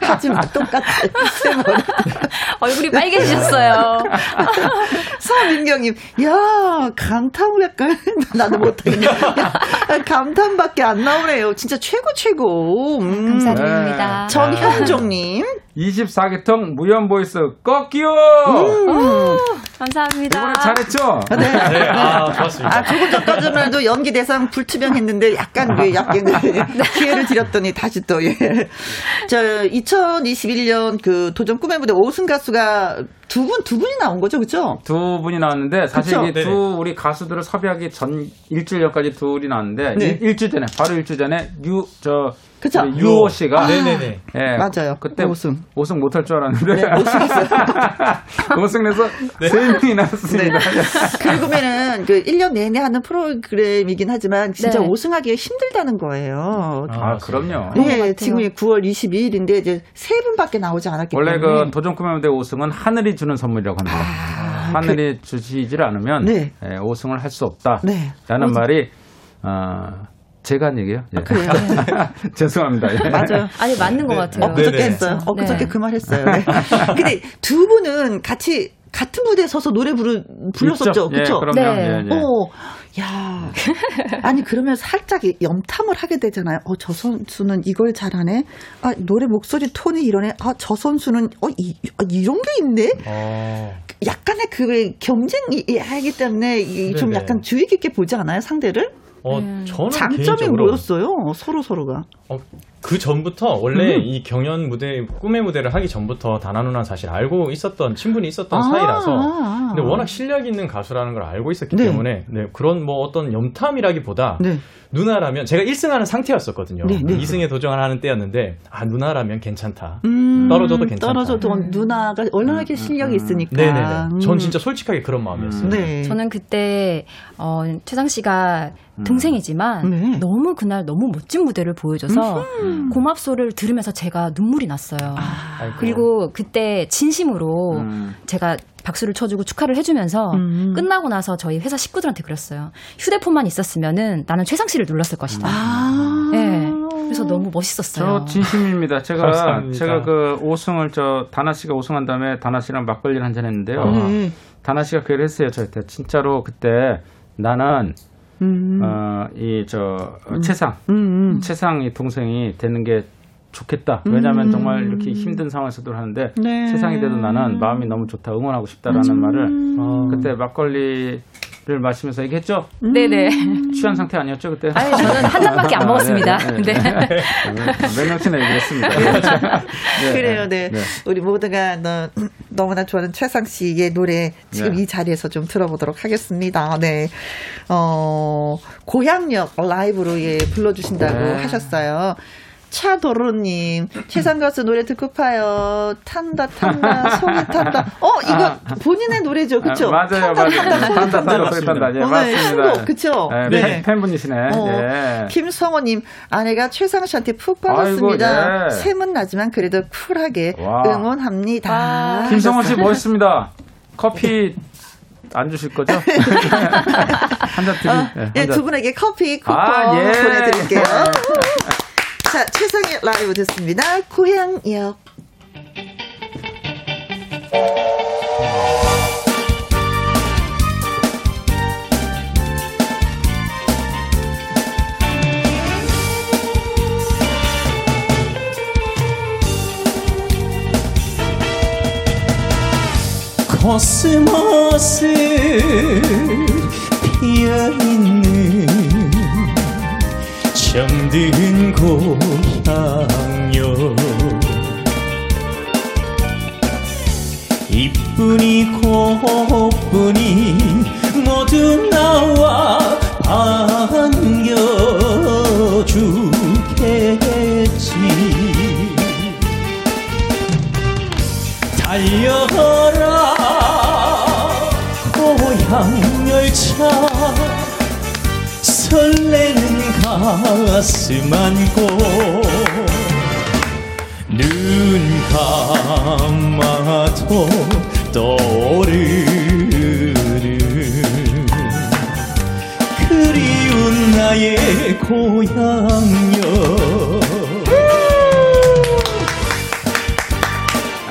Speaker 1: 하지마, 똑같아. (laughs)
Speaker 4: 얼굴이 빨개지셨어요. (laughs)
Speaker 1: 서민경님, 야, 감탄 약간, (laughs) 나도 못하겠네. 감탄밖에 안 나오네요. 진짜 최고, 최고.
Speaker 4: 음. 감사드립니다.
Speaker 1: 네. 전현종님.
Speaker 5: 24개통 무연 보이스 꺾기요!
Speaker 4: 음. 감사합니다.
Speaker 5: 이번에 잘했죠?
Speaker 1: 네. 네. 아, 좋았습니다. 아, 조금 전까지만 도 연기 대상 불투명했는데 약간 그 약간 기회를 드렸더니 다시 또 예. 저 2021년 그 도전 꿈의 무대 5승 가수가 두 분, 두 분이 나온 거죠, 그죠?
Speaker 5: 두 분이 나왔는데, 사실 그쵸? 이게 두 우리 가수들을 섭외하기 전 일주일 전까지 둘이 나왔는데, 네. 일, 주 전에, 바로 일주 전에, 유, 저,
Speaker 1: 그쵸?
Speaker 5: 유호 씨가.
Speaker 1: 아, 네네네. 예,
Speaker 5: 맞아요. 그때 5승. 5승 못할 줄 알았는데. 네, 5승했어요. 5승에서 (laughs) 네. 3명이 나왔습니다. 네.
Speaker 1: 결국에는 그 1년 내내 하는 프로그램이긴 하지만 진짜 네. 5승하기 힘들다는 거예요.
Speaker 5: 아, 아 그럼요.
Speaker 1: 네, 지금 9월 22일인데 이제 세 분밖에 나오지 않았기
Speaker 5: 원래
Speaker 1: 때문에.
Speaker 5: 원래 그 도전 꿈의 무대 5승은 하늘이 주는 선물이라고 합니다. 아, 하늘이 그... 주시질 않으면 네. 5승을 예, 할수 없다. 네. 라는 말이 어, 제가 한 얘기예요. 예. 아,
Speaker 1: 그래요? (laughs)
Speaker 5: 죄송합니다. 예.
Speaker 4: 맞아요. 아니 맞는 것 네. 같아요.
Speaker 1: 엊그저께 네, 네. 했어요. 엊그저께 네. 그말 했어요. 네. (laughs) 근데 두 분은 같이 같은 무대에 서서 노래 부르, 불렀었죠. 그렇죠?
Speaker 5: 예, 그럼요. 네. 예, 예.
Speaker 1: 어, 야. (laughs) 아니 그러면 살짝 염탐을 하게 되잖아요. 어, 저 선수는 이걸 잘하네. 아, 노래 목소리 톤이 이러네. 아, 저 선수는 어, 이, 아, 이런 게 있네. 어. 약간의 그 경쟁이 하기 때문에 좀 약간 주의 깊게 보지 않아요, 상대를?
Speaker 8: 어, 음. 저는
Speaker 1: 장점이
Speaker 8: 개인적으로
Speaker 1: 뭐였어요? 서로 서로가.
Speaker 8: 어, 그 전부터 원래 음. 이 경연 무대 꿈의 무대를 하기 전부터 다나 누나 사실 알고 있었던 친분이 있었던 아~ 사이라서 근데 워낙 실력 있는 가수라는 걸 알고 있었기 네. 때문에 네, 그런 뭐 어떤 염탐이라기보다 네. 누나라면 제가 1승하는 상태였었거든요. 네, 네. 2승에 도전을 하는 때였는데 아 누나라면 괜찮다. 음, 떨어져도 괜찮다.
Speaker 1: 떨어져도 음. 누나가 얼마나 음, 실력이 음, 있으니까.
Speaker 8: 네네. 전 진짜 솔직하게 그런 마음이었어요. 네.
Speaker 4: 저는 그때 어, 최상 씨가 동생이지만 네. 너무 그날 너무 멋진 무대를 보여줘서 음. 고맙소를 들으면서 제가 눈물이 났어요. 아, 그리고 그때 진심으로 음. 제가 박수를 쳐주고 축하를 해주면서 음. 끝나고 나서 저희 회사 식구들한테 그랬어요. 휴대폰만 있었으면은 나는 최상 씨를 눌렀을 것이다. 아. 네. 그래서 너무 멋있었어요.
Speaker 5: 저 진심입니다. 제가 감사합니다. 제가 그 5승을 저 다나 씨가 5승한 다음에 다나 씨랑 막걸리를 한잔 했는데요. 음. 다나 씨가 그 얘기를 했어요. 저한테 진짜로 그때 나는 음. 어이저 음. 최상 음, 음. 최상이 동생이 되는 게 좋겠다. 왜냐하면 음. 정말 이렇게 힘든 상황에서도 하는데 네. 세상이 돼도 나는 마음이 너무 좋다. 응원하고 싶다라는 음. 말을 어. 그때 막걸리 를 마시면서 얘기했죠.
Speaker 4: 음. 네네.
Speaker 5: 취한 상태 아니었죠 그때?
Speaker 4: 아니 저는 한 잔밖에 안 먹었습니다. 아, 네. 네. 네.
Speaker 5: 몇 (laughs) 명치나 얘기했습니다.
Speaker 1: 네. 그래요, 네. 네. 우리 모두가 너, 너무나 좋아하는 최상 씨의 노래 지금 이 자리에서 좀 들어보도록 하겠습니다. 네. 어, 고향역 라이브로 예 불러주신다고 하셨어요. 차도로님, 최상 가수 노래 듣고 파요. 탄다, 탄다, 속이 탄다. 어, 이거 아, 본인의 노래죠, 그쵸?
Speaker 5: 아, 맞아요, 탄다, 맞아요. 탄다, 탄다, 탄다, 소리 탄다. 예, 어, 네, 맞습니다.
Speaker 1: 그쵸?
Speaker 5: 네, 네. 팬분이시네. 어,
Speaker 1: 예. 김성호님, 아내가 최상 씨한테 푹 빠졌습니다. 예. 샘은 나지만 그래도 쿨하게 와. 응원합니다. 아,
Speaker 5: 김성호 씨 멋있습니다. 커피 안 주실 거죠? (laughs) 한 잔 드리. 어,
Speaker 1: 네, 예, 두 분에게 커피 쿠폰 아, 예. 보내드릴게요. 자, 최상의 라이브 듣습니다. 고향역.
Speaker 6: 코스모스 피어있는 정든 고향요. 이쁜이 고뿐이 모두 나와 가슴 안고 눈 감아도 떠오르는 그리운 나의 고향여.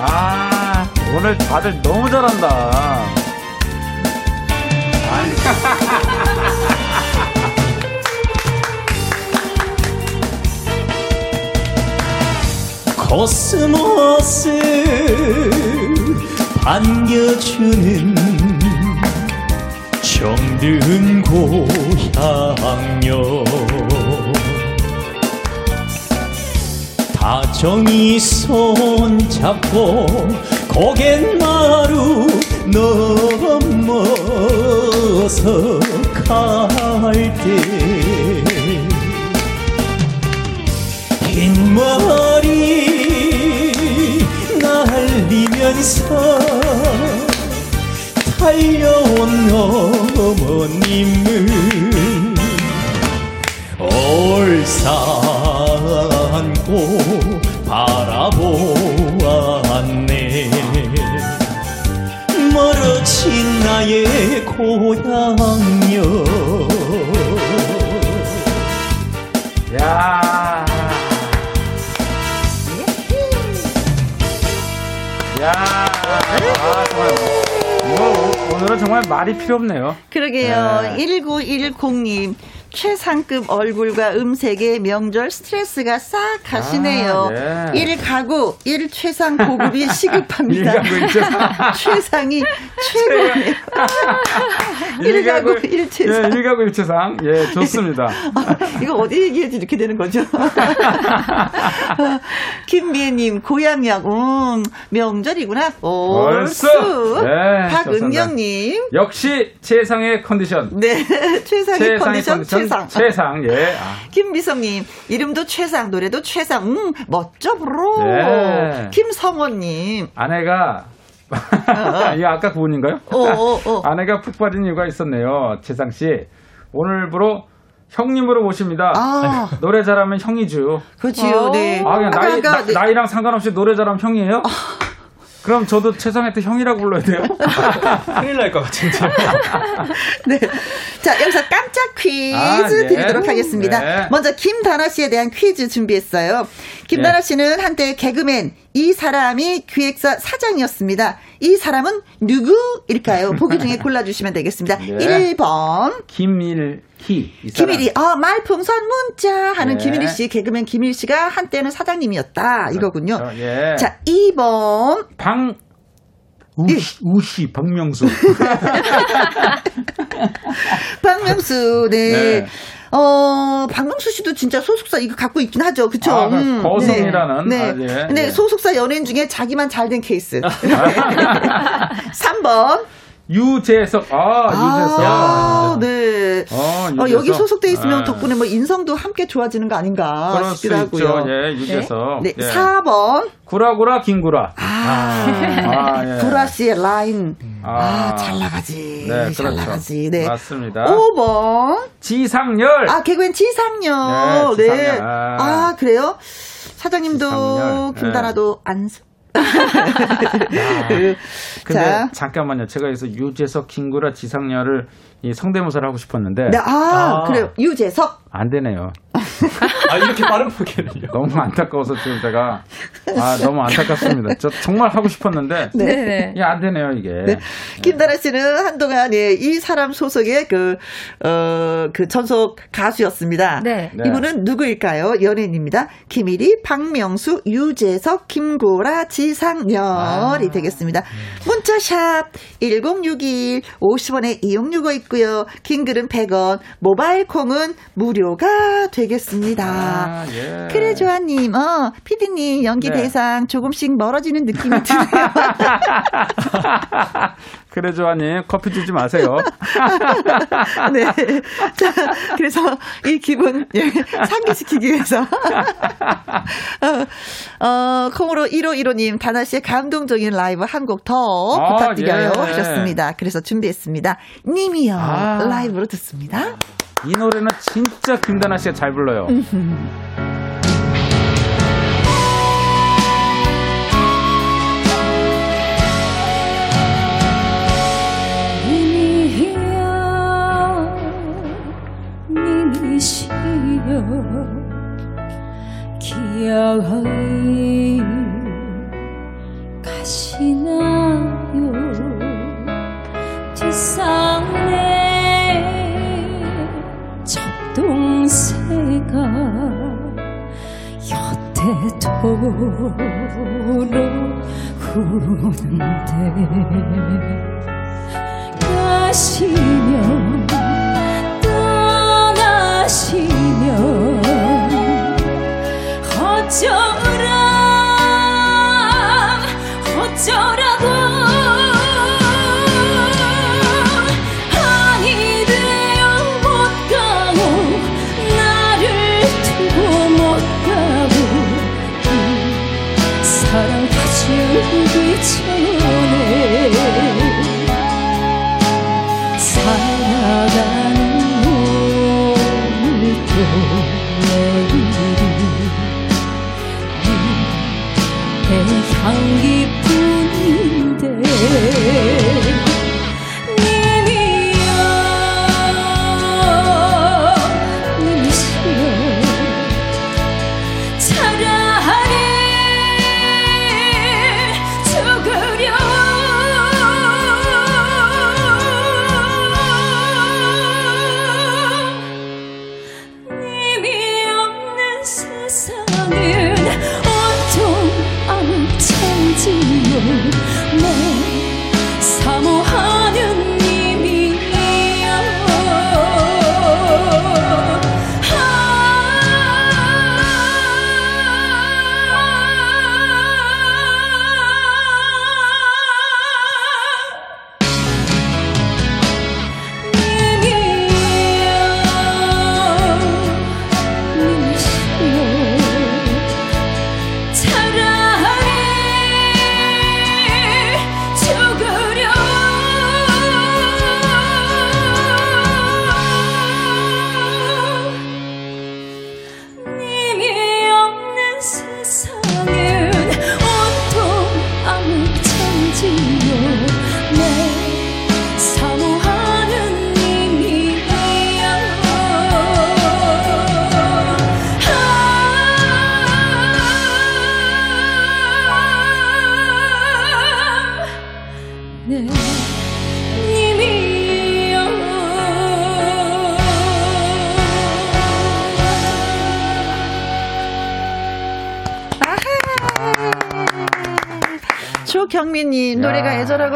Speaker 5: 아 오늘 다들 너무 잘한다 (laughs)
Speaker 6: 코스모스 반겨주는 정든 고향여 다정히 손잡고 고갯마루 넘어서 갈때 흰머 날리면서 달려온 어머님을 올산
Speaker 5: 정말 말이 필요 없네요.
Speaker 1: 그러게요. 네. 1910님. 최상급 얼굴과 음색에 명절 스트레스가 싹 가시네요. 아, 네. 1 가구 1 최상 고급이 (laughs) 시급합니다. (laughs) 최상이 최고네요. (laughs) 1 가구 1 최상.
Speaker 5: 예, 1 가구 1 최상. 예, 좋습니다.
Speaker 1: 아, 이거 어디 얘기해야지 이렇게 되는 거죠? 김미애님, 고향약, 음, 명절이구나. 올수. 네, 박은경님.
Speaker 5: 역시 최상의 컨디션.
Speaker 1: 네, 최상의, 최상의 컨디션. 컨디션. 최상.
Speaker 5: 최상, 예. 아.
Speaker 1: 김미성님, 이름도 최상, 노래도 최상. 음, 멋져, 브로. 네. 김성원님.
Speaker 5: 아내가 (laughs) 이거 아까 그분인가요? 어, 어, 어. (laughs) 아내가 푹 빠진 이유가 있었네요. 최상 씨. 오늘부로 형님으로 모십니다. 아. (laughs) 노래 잘하면 형이죠.
Speaker 1: 그렇지요. 네.
Speaker 5: 아, 그냥 나이, 아, 나, 네. 나이랑 상관없이 노래 잘하면 형이에요? 아. 그럼 저도 최성한테 형이라고 불러야 돼요? (laughs)
Speaker 8: 큰일 날 것 같은데. (laughs)
Speaker 1: 네. 자, 여기서 깜짝 퀴즈 아, 네. 드리도록 하겠습니다. 네. 먼저 김다나 씨에 대한 퀴즈 준비했어요. 김다나 네. 씨는 한때 개그맨, 이 사람이 기획사 사장이었습니다. 이 사람은 누구일까요? 보기 중에 골라주시면 되겠습니다. 네. 1번.
Speaker 5: 김일 희.
Speaker 1: 김일희. 어, 말풍선 문자 하는 네. 김일희 씨, 개그맨 김일희 씨가 한때는 사장님이었다. 이거군요. 그렇죠. 예. 자, 2번.
Speaker 5: 방, 우시, 우시 박명수. (laughs)
Speaker 1: 박명수, 네. 네. 어, 박명수 씨도 진짜 소속사 이거 갖고 있긴 하죠. 그쵸? 아,
Speaker 5: 음, 거성이라는.
Speaker 1: 네. 네. 아, 예, 근데 예. 소속사 연예인 중에 자기만 잘 된 케이스. (laughs) (laughs) 3번.
Speaker 5: 유재석. 아, 유재석. 아,
Speaker 1: 네. 어, 어, 여기 소속돼 있으면 아. 덕분에 뭐 인성도 함께 좋아지는 거 아닌가 싶기도 하고요.
Speaker 5: 예, 유재석.
Speaker 1: 네. 네. 예. 4번.
Speaker 5: 구라구라 김구라.
Speaker 1: 아, 아 예. 구라 씨의 라인. 아, 잘 나가지. 네, 잘 그렇죠. 나가지. 네.
Speaker 5: 맞습니다.
Speaker 1: 5번.
Speaker 5: 지상열.
Speaker 1: 아, 개그맨 지상열. 네. 네. 아. 아, 그래요? 사장님도 지상열. 김다나도 네. 안
Speaker 5: 근데 자. 잠깐만요. 제가 여기서 유재석, 김구라, 지상렬을 이 성대모사를 하고 싶었는데.
Speaker 1: 네, 아, 아, 그래요. 유재석.
Speaker 5: 안 되네요.
Speaker 8: 아, 이렇게 빠른 포기는요?
Speaker 5: 너무 안타까워서 지금 제가, 아, 너무 안타깝습니다. 저 정말 하고 싶었는데. 네. 네. 이게 안 되네요, 이게. 네.
Speaker 1: 김다라 씨는 한동안, 예, 이 사람 소속의 그, 어, 그 전속 가수였습니다. 네. 네. 이분은 누구일까요? 연예인입니다. 김일희, 박명수, 유재석, 김고라, 지상열이 아. 되겠습니다. 문자샵 1061, 50원의 이용료가 있고요. 긴 글은 100원, 모바일 콩은 무료 가 되겠습니다. 아, 예. 그래, 조아님, 어, 피디님, 연기 네. 대상 조금씩 멀어지는 느낌이 드네요. (laughs)
Speaker 5: 그래, 조아님, 커피 주지 마세요. (laughs)
Speaker 1: 네. 자, 그래서 이 기분, 예, 상기시키기 위해서. (laughs) 어, 어, 콩으로 1515님, 다나 씨의 감동적인 라이브 한 곡더 아, 부탁드려요. 예. 하셨습니다. 그래서 준비했습니다. 님이요. 아. 라이브로 듣습니다.
Speaker 5: 이 노래는 진짜 김다나 씨가 잘 불러요.
Speaker 7: 기억이 가시나요 뒷상 동새가 여태 도로 흐르는데 가시면 떠나시면 어쩌라 어쩌라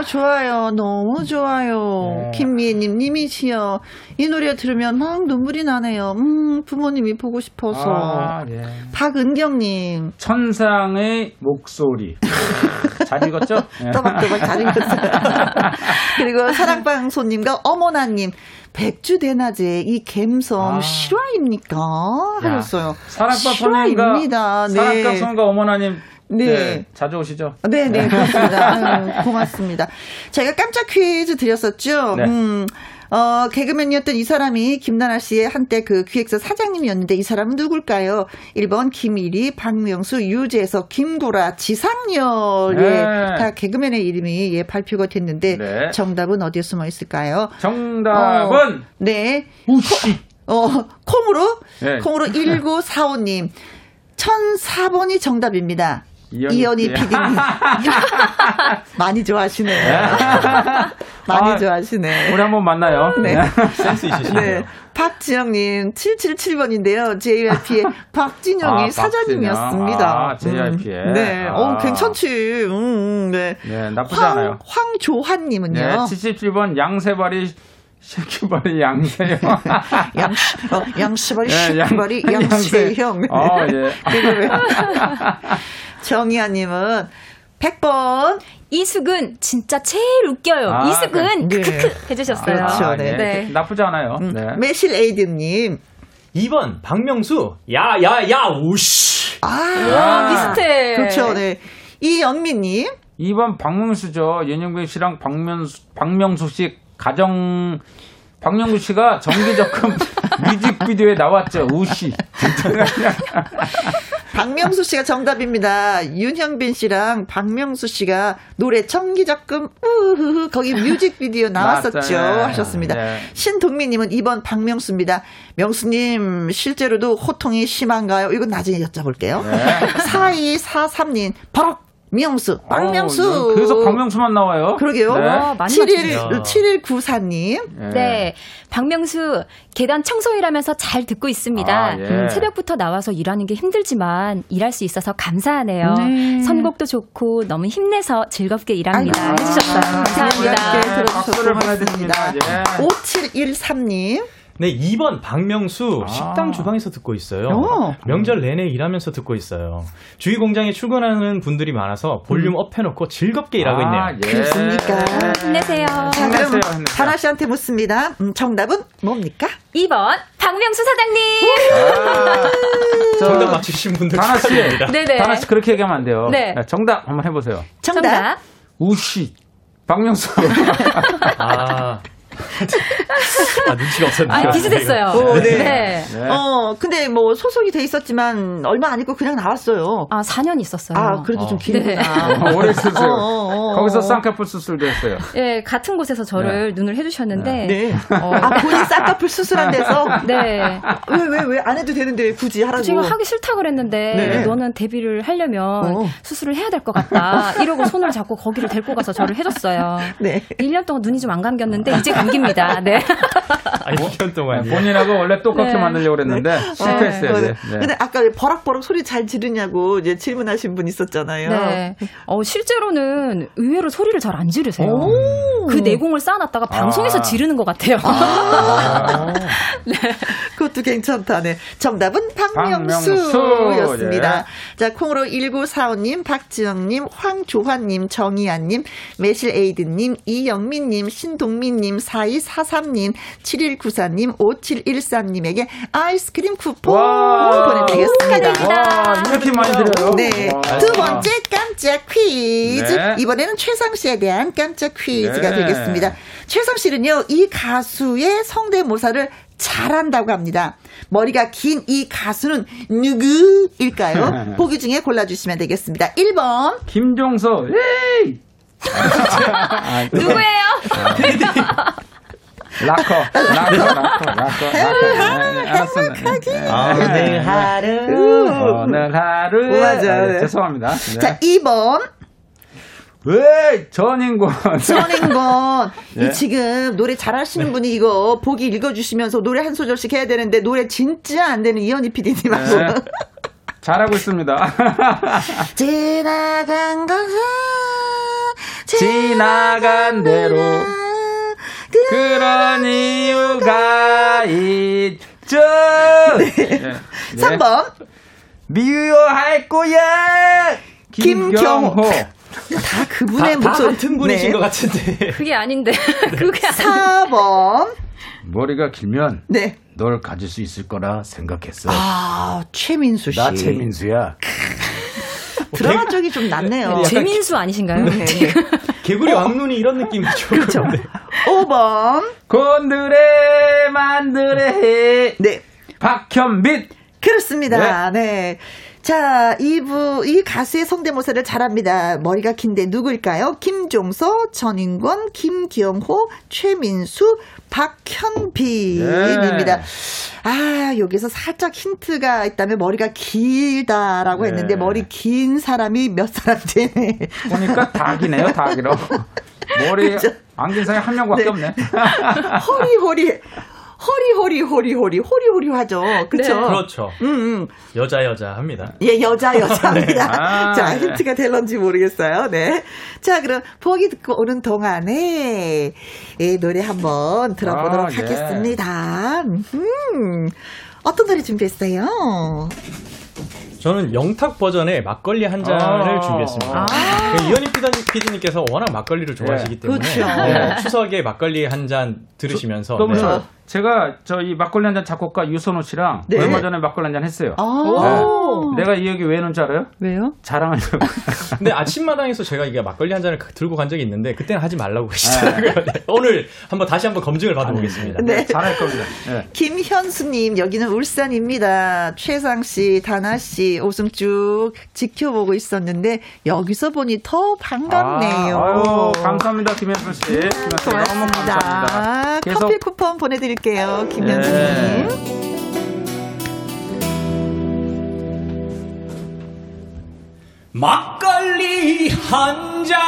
Speaker 1: 좋아요. 너무 좋아요. 네. 김미애님, 님이시여. 이 노래 들으면 막 눈물이 나네요. 음, 부모님이 보고 싶어서. 아, 예. 박은경님.
Speaker 5: 천상의 목소리. (laughs) 잘 읽었죠?
Speaker 1: 또박또박 잘 읽었어요. (laughs) 그리고 사랑방손님과 어머나님. 백주 대낮에 이 갬성 아. 실화입니까? 하셨어요.
Speaker 5: 사랑방 손님과 네. 사랑방 손님과 어머나님 네. 네. 자주 오시죠?
Speaker 1: 네, 네, 그렇습니다. (laughs) 아유, 고맙습니다. 저희가 깜짝 퀴즈 드렸었죠. 네. 음. 어, 개그맨이었던 이 사람이 김나라 씨의 한때 그 기획사 사장님이었는데 이 사람은 누굴까요? 1번 김일희, 박명수, 유재석, 김구라, 지상렬. 네. 예. 다 개그맨의 이름이 예, 발표가 됐는데 네. 정답은 어디에 숨어 있을까요?
Speaker 5: 정답은 어,
Speaker 1: 네.
Speaker 5: 우씨.
Speaker 1: 어, 콩으로 네. 콩으로 (laughs) 1945님. 1004번이 정답입니다. 이현희 PD님. (laughs) 많이 좋아하시네요. 네. (laughs) 많이 아, 좋아하시네.
Speaker 5: 우리 한번 만나요.
Speaker 6: 네. 센스 있으시네요. 네.
Speaker 1: 박지영님, 777번인데요. JYP의 (laughs) 박진영이 아, 사장님이었습니다.
Speaker 5: 아, JYP의.
Speaker 1: 음, 네. 아. 어, 괜찮지. 음, 음, 네.
Speaker 5: 네, 나쁘지 황, 않아요.
Speaker 1: 황조한님은요. 네,
Speaker 5: 77번 양세발이 샤키바리 양세형.
Speaker 1: 양, 어, 양세바리, 샤키바리, 네, 양세형.
Speaker 5: 어, 예.
Speaker 1: 정희아님은 100번.
Speaker 7: 이숙은 진짜 제일 웃겨요. 아, 이숙은 네. 크크크 해주셨어요.
Speaker 5: 그렇죠. 아, 네. 네. 나쁘지 않아요. 음,
Speaker 1: 네. 매실 에이드님.
Speaker 6: 2번 박명수. 야, 야, 야, 오씨.
Speaker 1: 아, 와, 비슷해. 그렇죠. 네. 이영민님.
Speaker 5: 2번 박명수죠. 연영배 씨랑 박명수, 박명수 씨 가정 박명수 씨가 정기적금 (laughs) 뮤직비디오에 나왔죠. 우씨.
Speaker 1: 박명수 씨가 정답입니다. 윤형빈 씨랑 박명수 씨가 노래 청기적금 우흐흐 거기 뮤직비디오 (laughs) 나왔었죠. 하셨습니다. 네. 신동민님은 2번 박명수입니다. 명수님 실제로도 호통이 심한가요? 이건 나중에 여쭤볼게요. 네. (laughs) 4243님 바로 명수, 박명수.
Speaker 5: 어, 그래서 박명수만 나와요.
Speaker 1: 그러게요. 네. 와, 71, 7194님.
Speaker 7: 네. 네. 박명수, 계단 청소일하면서 잘 듣고 있습니다. 아, 예. 음, 새벽부터 나와서 일하는 게 힘들지만 일할 수 있어서 감사하네요. 네. 선곡도 좋고 너무 힘내서 즐겁게 일합니다. 아이고. 해주셨어요. 아, 감사합니다.
Speaker 1: 네, 들어주셔서 고맙습니다. 예. 5713님.
Speaker 6: 네, 2번 박명수 아. 식당 주방에서 듣고 있어요. 오. 명절 내내 일하면서 듣고 있어요. 주위 공장에 출근하는 분들이 많아서 볼륨 음. up 해놓고 즐겁게 일하고 있네요. 아, 예.
Speaker 1: 그렇습니까?
Speaker 7: 힘내세요.
Speaker 1: 자, 그럼 다나 씨한테 묻습니다. 음, 정답은 뭡니까?
Speaker 7: 2번 박명수 사장님.
Speaker 6: 아. 정답 맞추신 분들 다나 씨,
Speaker 5: 네네. 다나 씨 그렇게 얘기하면 안 돼요. 네. 정답 한번 해보세요.
Speaker 1: 정답. 정답.
Speaker 5: 우씨. 박명수.
Speaker 6: 아. (laughs) 아, 눈치가 없었네요.
Speaker 7: 아, 비슷했어요.
Speaker 1: 어, 네. 네. 네. 어, 근데 뭐 소속이 돼 있었지만 얼마 안 있고 그냥 나왔어요.
Speaker 7: 아, 4년 있었어요.
Speaker 1: 아, 그래도 어. 좀 기르구나.
Speaker 5: 네. 오래 있었어요. 어, 어, 어, 거기서 쌍꺼풀 수술도 했어요.
Speaker 7: 예, 같은 곳에서 저를 네. 눈을 해주셨는데.
Speaker 1: 네. 어. 아, 본인 쌍꺼풀 수술한 데서? 네. 왜, 왜, 왜 안 해도 되는데 왜 굳이 하라고?
Speaker 7: 제가 하기 싫다 그랬는데, 네. 너는 데뷔를 하려면 수술을 해야 될 것 같다. 이러고 손을 잡고 거기를 데리고 가서 저를 해줬어요. 네. 1년 동안 눈이 좀 안 감겼는데, 이제 감깁니다. 네.
Speaker 6: 아, 1년 동안.
Speaker 5: 본인하고 원래 똑같게 네. 만들려고 그랬는데 네. 실패했어요. 네. 네.
Speaker 1: 근데 아까 버럭버럭 소리 잘 지르냐고 이제 질문하신 분 있었잖아요. 네.
Speaker 7: 어, 실제로는 의외로 소리를 잘 안 지르세요. 그 내공을 쌓아놨다가 방송에서 아. 지르는 것 같아요. 아. (laughs)
Speaker 1: 네. 그것도 괜찮다. 네. 정답은 박명수였습니다. 박명수. 예. 자, 콩으로 1945님, 박지영님, 황조환님, 정희안님, 매실에이드님, 이영민님, 신동민님, 4243님, 7194님, 5714님에게 아이스크림 쿠폰 보내드리겠습니다.
Speaker 5: 와, 이렇게 많이 드려요?
Speaker 1: 네. 와. 두 번째 깜짝 퀴즈. 네. 이번에는 최상 씨에 대한 깜짝 퀴즈가 네. 되겠습니다. 최상 씨는요, 이 가수의 성대모사를 잘한다고 합니다. 머리가 긴 이 가수는 누구일까요? (laughs) 보기 중에 골라주시면 되겠습니다. 1번.
Speaker 5: 김종서. 에이!
Speaker 7: 아, 누구예요?
Speaker 5: 라커, 라커, 라커, 라커, 라커. 알았습니다.
Speaker 1: 오늘 하루.
Speaker 5: 오늘 하루.
Speaker 1: 맞아.
Speaker 5: 네, 죄송합니다.
Speaker 1: 네. 자, 2번.
Speaker 5: 왜 전인권
Speaker 1: 전인권 네. (laughs) 이 지금 노래 잘하시는 네. 분이 이거 보기 읽어주시면서 노래 한 소절씩 해야 되는데 노래 진짜 안 되는 이현희 PD님하고 네. (laughs)
Speaker 5: 잘하고 있습니다. (laughs)
Speaker 1: 지나간 것은
Speaker 5: 지나간 대로 그런 이유가 있죠. 네.
Speaker 1: 네. 3번
Speaker 5: 미워할 거야 김경호.
Speaker 1: 다 그분의 다, 목소리
Speaker 8: 같은 분이신 네. 것 같은데.
Speaker 4: 그게 아닌데. (laughs) 그게
Speaker 1: 4번.
Speaker 5: 머리가 길면 네. 널 가질 수 있을 거라 생각했어.
Speaker 1: 아, 최민수 씨.
Speaker 5: 나 최민수야. (laughs)
Speaker 1: 드라마 쪽이 좀 낫네요.
Speaker 4: 재민수 아니신가요? 네. (laughs)
Speaker 8: 개구리 어. 왕눈이 이런 느낌이죠.
Speaker 1: 그렇죠. 5번.
Speaker 5: 곤드레 만드레.
Speaker 1: 네.
Speaker 5: 박현빛.
Speaker 1: 그렇습니다. 네. 네. 자, 이부, 이 가수의 성대모사를 잘합니다. 머리가 긴데 누구일까요? 김종서, 전인권, 김기영호, 최민수, 박현빈입니다. 네. 아, 여기서 살짝 힌트가 있다면 머리가 길다라고 네. 했는데 머리 긴 사람이 몇 사람째.
Speaker 5: 보니까 닭이네요, 닭이로. 머리 (laughs) 그렇죠? 안긴 사람이 한 명밖에 네. 없네. (laughs)
Speaker 1: 허리 허리. 허리허리 허리허리 호리호리 하죠. 그렇죠. 네.
Speaker 8: 그렇죠. 음, 음. 여자 여자 합니다.
Speaker 1: 예, 여자 여자 (laughs) 합니다. 네. 아, 자, 네. 힌트가 될런지 모르겠어요. 네. 자, 그럼 보기 듣고 오는 동안에 예, 노래 한번 들어보도록 아, 예. 하겠습니다. 음. 어떤 노래 준비했어요?
Speaker 8: 저는 영탁 버전의 막걸리 한 잔을 아~ 준비했습니다. 아~ 그 이현희 피디님께서 워낙 막걸리를 좋아하시기 네. 때문에
Speaker 1: 그렇죠.
Speaker 8: 네, 추석에 막걸리 한 잔 들으시면서
Speaker 5: 저, 네. 제가 저희 막걸리 한 잔 작곡가 유선호 씨랑 네. 얼마 전에 막걸리 한 잔 했어요.
Speaker 1: 아~
Speaker 5: 네. 내가 이 얘기 왜 했는 줄 알아요?
Speaker 1: 왜요?
Speaker 5: 자랑하려고. (laughs)
Speaker 8: 근데 아침마당에서 제가 이게 막걸리 한 잔을 들고 간 적이 있는데 그때는 하지 말라고 하시더라고요. 네. (laughs) 네. 오늘 한번 다시 한번 검증을 받아보겠습니다.
Speaker 1: 네.
Speaker 5: 잘할 겁니다.
Speaker 1: 김현수님 여기는 울산입니다. 최상 씨, 다나 씨 오승 쭉 지켜보고 있었는데 여기서 보니 더 반갑네요.
Speaker 5: 아, 아유, 감사합니다, 김현수 씨. 음, 고맙습니다. 너무 감사합니다.
Speaker 1: 커피 쿠폰 보내드릴게요. 김현수님. 네.
Speaker 6: 막걸리 한 잔.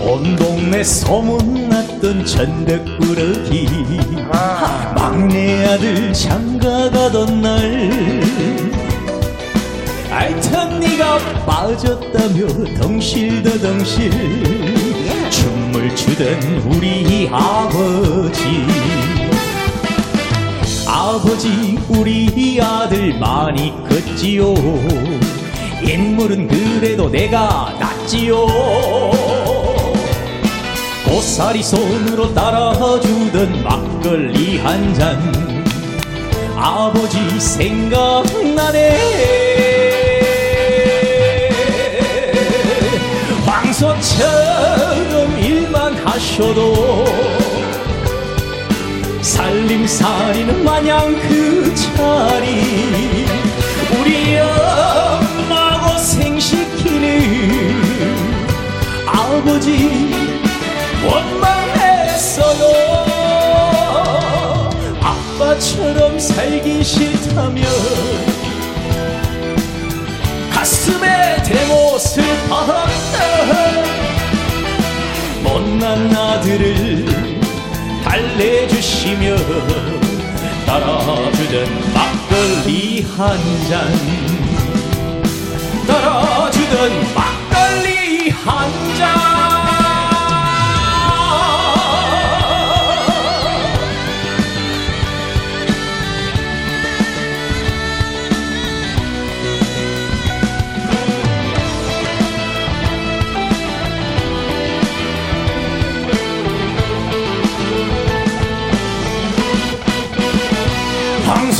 Speaker 6: 온 동네 소문 났던 전덕꾸러기. 아. 막내 아들 장가 가던 날. 알턴 네가 빠졌다며 덩실더 덩실. 춤을 추던 우리 아버지. 아버지 우리 아들 많이 컸지요. 인물은 그래도 내가 낫지요 고사리 손으로 따라주던 막걸리 한 잔. 아버지 생각나네. 황소처럼 일만 하셔도 살림살이는 마냥 그 자리. 우리 엄마 고생시키는 아버지 원망했어요. 아빠처럼 살기 싫다면 가슴에 대못을 박았다. 못난 아들을 달래주시며 따라주던 막걸리 한잔. 따라주던 막걸리 한잔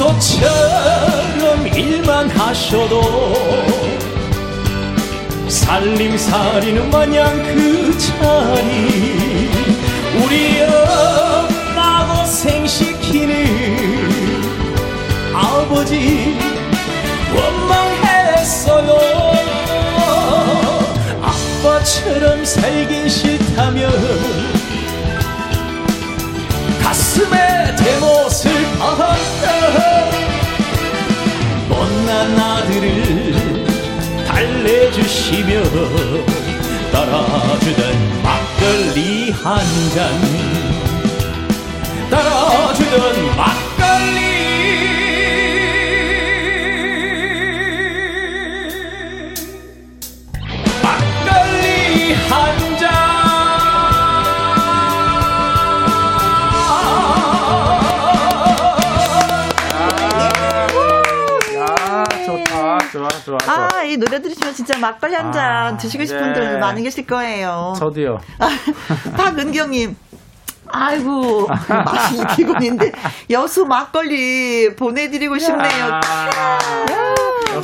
Speaker 6: 평소처럼 일만 하셔도 살림살이는 마냥 그 자리. 우리 엄마 고생시키는 아버지 원망했어요. 아빠 너처럼 살긴 싫다면 가슴에 달래주시며 따라주던 막걸리 한 잔. 따라주던 막걸리
Speaker 5: 좋아, 좋아, 좋아.
Speaker 1: 아, 이 노래 들으시면 진짜 막걸리 한잔 아, 드시고 싶은 네. 분들 많이 계실 거예요.
Speaker 5: 저도요. (laughs)
Speaker 1: 박은경님. 아이고, (laughs) 맛이 기분인데, 여수 막걸리 보내드리고 싶네요. 아,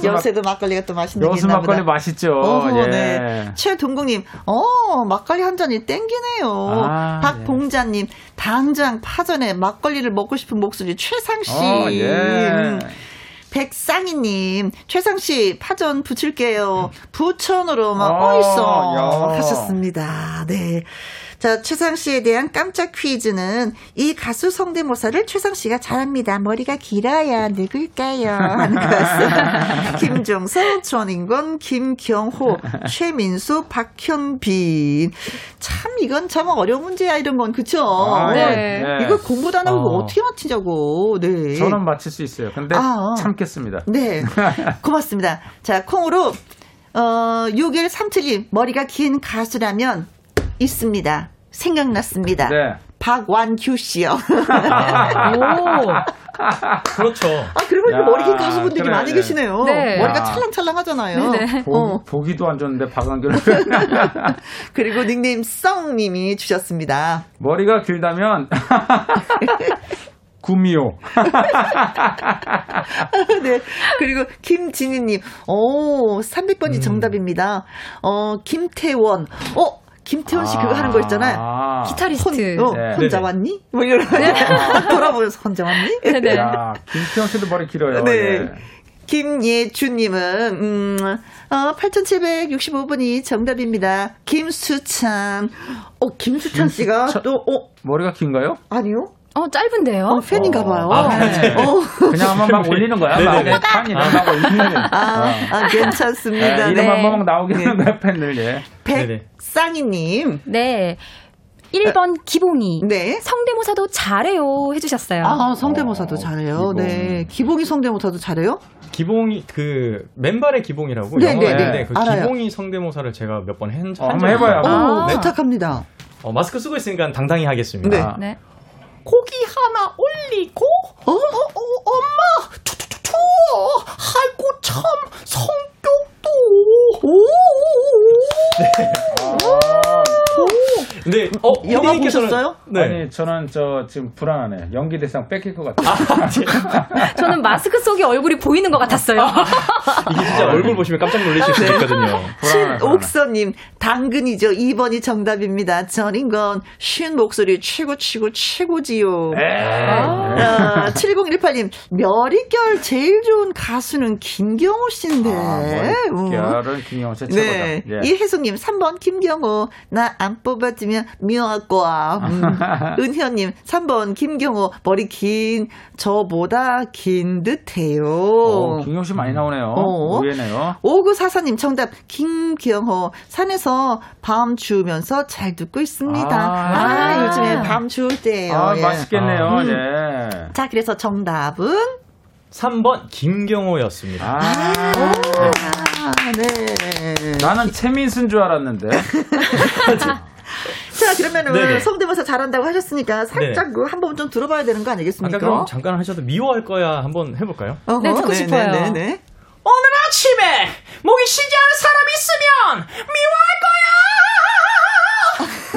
Speaker 1: 여수에도 막걸리가 또 맛있는
Speaker 5: 여수 막걸리 맛있죠. 어허, 예. 네.
Speaker 1: 최동국님, 어, 막걸리 한 잔이 땡기네요. 아, 박봉자님, 예. 당장 파전에 막걸리를 먹고 싶은 목소리 최상 씨. 어, 예. 백상희님, 최상씨, 파전 붙일게요. 부천으로 막, 어, 어있어. 하셨습니다. 네. 자, 최상 씨에 대한 깜짝 퀴즈는 이 가수 성대모사를 최상 씨가 잘합니다. 머리가 길어야 늙을까요? 하는 것은 (laughs) 김종서, 전인권, 김경호, 최민수, 박현빈. 참 이건 참 어려운 문제야 이런 건 그쵸? 아, 네. 네. 이거 공부도 안 하고 어. 어떻게 맞히냐고. 네.
Speaker 5: 저는 맞힐 수 있어요. 근데 아, 참겠습니다.
Speaker 1: 네. (laughs) 고맙습니다. 자, 콩으로 어, 6137님, 머리가 긴 가수라면 있습니다. 생각났습니다. 네. 박완규 씨요. 아.
Speaker 8: 오. 그렇죠.
Speaker 1: 아, 그리고 야, 머리 긴 가수분들이 그래, 많이 네. 계시네요. 네. 머리가 찰랑찰랑하잖아요.
Speaker 5: 네 보, 어. 보 기도 안 좋은데 박완규. (laughs)
Speaker 1: 그리고 닉네임 썽님이 주셨습니다.
Speaker 5: 머리가 길다면 (laughs) 구미호. (laughs)
Speaker 1: 네. 그리고 김진희님, 오, 300번이 음. 정답입니다. 어, 김태원, 어, 김태원 씨 그거 하는 거 있잖아요. 아.
Speaker 4: 기타리스트.
Speaker 1: 혼, 어, 네. 혼자 왔니? 뭐 이런. 네. (laughs) 돌아보면서 혼자 왔니?
Speaker 5: 네네. 야, 김태원 씨도 머리 길어요. 네. 네.
Speaker 1: 김예주님은, 음, 어, 8765번이 정답입니다. 김수찬. 어, 김수찬 씨가 김수찬, 또, 어.
Speaker 5: 머리가 긴가요?
Speaker 1: 아니요.
Speaker 4: 어, 짧은데요?
Speaker 1: 어, 팬인가 봐요.
Speaker 5: 아, 네. 어. 그냥 한번 막 올리는 거야. 막 팬이 막 올리는.
Speaker 1: 아, 어. 아, 괜찮습니다.
Speaker 5: 네, 이름 한번 막 나오게 하는 거야, 팬들, 예.
Speaker 1: 백쌍이님.
Speaker 4: 네. 1번 기봉이. 네. 성대모사도 잘해요 해주셨어요.
Speaker 1: 아, 성대모사도 어, 잘해요. 기봉. 네. 기봉이 성대모사도 잘해요?
Speaker 8: 기봉이, 그, 맨발의 기봉이라고. 네, 네, 네. 그 알아요. 기봉이 성대모사를 제가 몇번 한,
Speaker 5: 어, 한번 해봐요.
Speaker 1: 아, 네. 부탁합니다.
Speaker 8: 어, 마스크 쓰고 있으니까 당당히 하겠습니다. 네. 네.
Speaker 1: 고기 하나 올리고, 어, 어, 어 엄마, 투투투투, 아이고, 참, 성 네. 아.
Speaker 8: 네. 어,
Speaker 1: 영화 보셨어요?
Speaker 5: 네. 아니, 저는 저 지금 불안하네. 연기 대상 뺏길 것 같아요. 아,
Speaker 4: 네. 저는 마스크 속에 얼굴이 보이는 것 같았어요.
Speaker 8: 이게 진짜 얼굴 보시면 깜짝 놀라실 수 있거든요.
Speaker 1: 신옥서님, 당근이죠. 2번이 정답입니다. 전인 건, 쉰 목소리 최고, 최고, 최고지요. 아, 7018님, 멸이결 제일 좋은 가수는 김경호 씨인데. 아,
Speaker 5: 멸이결은 김경호 씨 최고다. 네.
Speaker 1: 예. 이혜숙님, 3번 김경호. 나 안 뽑았지면 묘할 거야. 음. (laughs) 은현님, 3번 김경호. 머리 긴 저보다 긴 듯해요. 어,
Speaker 5: 김경호 씨 많이 나오네요. 어. 의외네요.
Speaker 1: 5944님, 정답. 김경호. 산에서 밤 주우면서 잘 듣고 있습니다. 아, 아 요즘에 밤 주울 때예요.
Speaker 5: 아, 예. 맛있겠네요. 아, 음. 예.
Speaker 1: 자, 그래서 정답은
Speaker 8: 3번 김경호였습니다. 아,
Speaker 5: 아 네. 나는 최민수인 줄 알았는데.
Speaker 1: 자, 그러면은 네네. 성대모사 잘한다고 하셨으니까 살짝 그 한번 좀 들어봐야 되는 거 아니겠습니까?
Speaker 8: 아까 그럼 잠깐 하셔도 미워할 거야 한번 해볼까요?
Speaker 4: 어허, 네, 듣고 네, 싶어요. 네, 네, 네.
Speaker 6: 오늘 아침에 목이 쉬지 않은 사람 있으면
Speaker 4: 미워할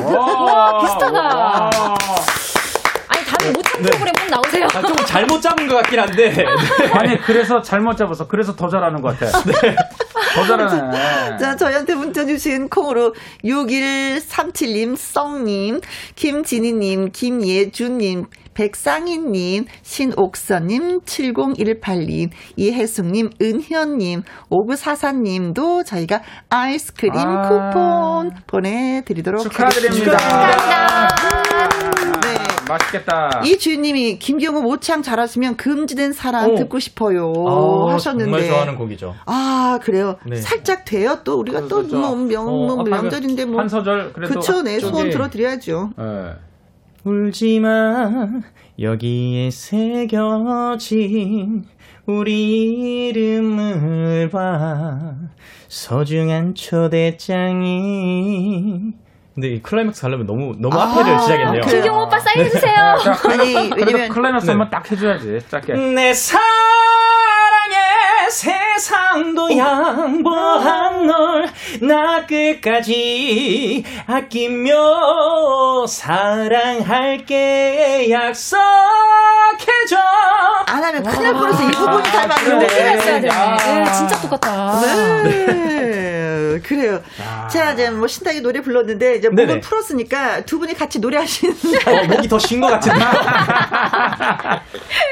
Speaker 4: 거야. 와, 비슷하다. 다음에 모창 네. 프로그램 꼭 나오세요.
Speaker 8: 아, 좀 잘못 잡은 것 같긴 한데. (laughs) 네.
Speaker 5: 아니, 그래서 잘못 잡아서, 그래서 더 잘하는 것 같아. 네. 더 잘하네.
Speaker 1: 자, 저희한테 문자 주신 콩으로 6137님, 썽님, 김진희님, 김예준님, 백상희님, 신옥선님, 7018님, 이혜숙님, 은현님, 5944님도 저희가 아이스크림 아. 쿠폰 보내드리도록
Speaker 5: 축하드립니다.
Speaker 1: 하겠습니다.
Speaker 5: 축하드립니다. 네. 맛있겠다.
Speaker 1: 이 주인님이 김경우 모창 잘 하시면 금지된 사랑 오. 듣고 싶어요 아, 하셨는데
Speaker 9: 정말 좋아하는 곡이죠.
Speaker 1: 아 그래요. 네. 살짝 돼요. 또 우리가 또 뭐 명, 어, 뭐 명절인데 뭐
Speaker 5: 한 소절 그래도
Speaker 1: 그쵸, 네 소원 들어드려야죠. 네.
Speaker 9: 울지마 여기에 새겨진 우리 이름을 봐 소중한 초대장이 근데 이 클라이맥스 하려면 너무 너무 아, 앞에를 시작했네요.
Speaker 10: 김경 오빠 사인 해 주세요. 네.
Speaker 1: 아니 왜냐면
Speaker 5: 클라이맥스 네. 한번 딱 해줘야지 짧게.
Speaker 6: 내 사랑의 세상도 어. 양보한 널 나 끝까지 아끼며 사랑할게 약속해줘.
Speaker 1: 안 하면 큰일 날 뻔해서 이 부분이 닮았는데.
Speaker 10: 네, 네, 진짜 똑같다.
Speaker 1: 네. (laughs) 그래요. 아. 자, 이제 뭐 신나게 노래 불렀는데 이제 목을 네네. 풀었으니까 두 분이 같이 노래하시는.
Speaker 9: 어, (laughs) 목이 더 쉰 것 같은데. (laughs)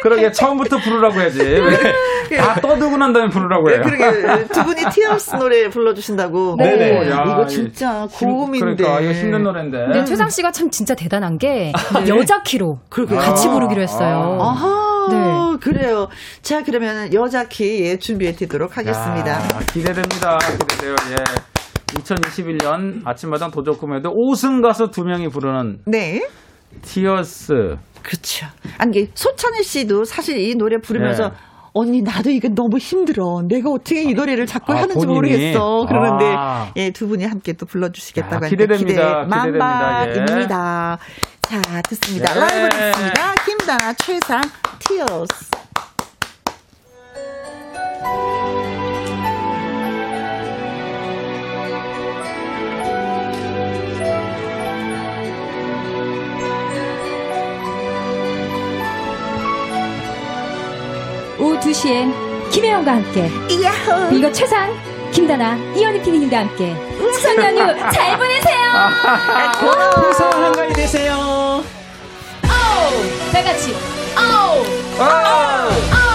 Speaker 5: 그러게 처음부터 부르라고 해야지. 네. 다 떠들고 난 다음에 부르라고 해요.
Speaker 1: 네, 그러게 두 분이 티어스 노래 불러주신다고.
Speaker 9: 네네. 오,
Speaker 1: 야, 이거 진짜 고음인데.
Speaker 5: 그러니까 이거 힘든 노래인데.
Speaker 10: 근데 최상 씨가 참 진짜 대단한 게 네. 여자 키로 같이 부르기로 했어요.
Speaker 1: 아. 아하. 네. 그래요. 자, 그러면 여자 키 예, 준비해 드리도록 하겠습니다. 야,
Speaker 5: 기대됩니다. 기대돼요. 예. 2021년 아침마당 도전 꿈의 무대 5승 가수 두 명이 부르는 네. Tears.
Speaker 1: 그렇죠. 아니 소찬희 씨도 사실 이 노래 부르면서 네. 언니 나도 이거 너무 힘들어. 내가 어떻게 이 노래를 자꾸 아, 하는지 본인이? 모르겠어. 그러는데 아. 예, 두 분이 함께 또 불러 주시겠다고
Speaker 5: 하니까 기대됩니다.
Speaker 1: 기대 만발입니다. 예. 자 듣습니다. 네. 라이브 듣습니다. 김다나 최상 티어스.
Speaker 7: 오후 2시엔 김혜영과 함께
Speaker 1: 야호.
Speaker 7: 그리고 최상 김다나 이현희 PD님과 함께 추석 연휴 (laughs) 잘 보내세요
Speaker 6: 풍성한 한가위 되세요
Speaker 7: 오! 다 같이 오! 오! 오!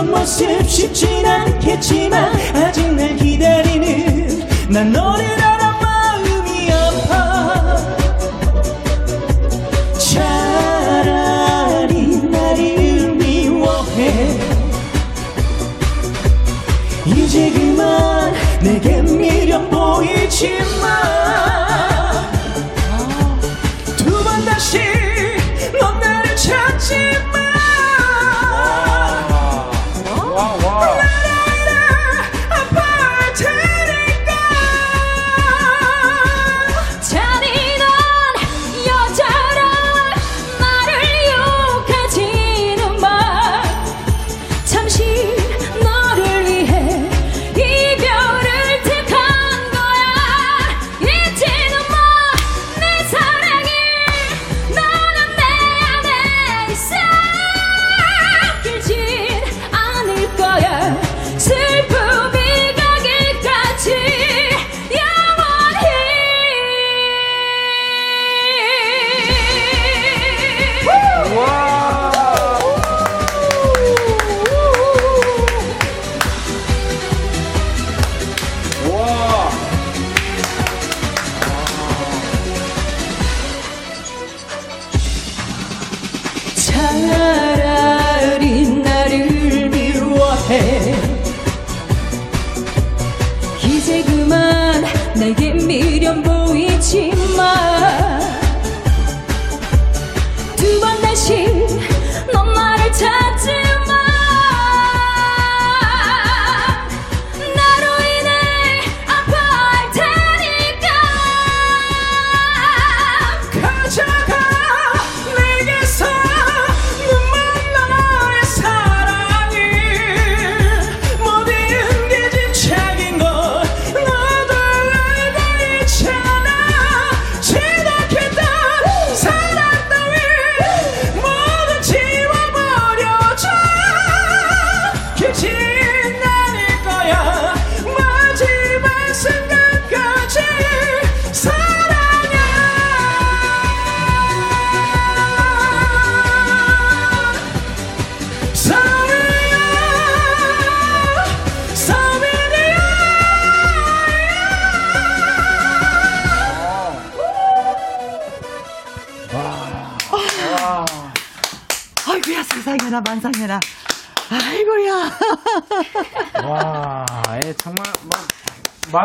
Speaker 6: 그런 모습 쉽진 않겠지만 아직 날 기다리는 난 너를 알아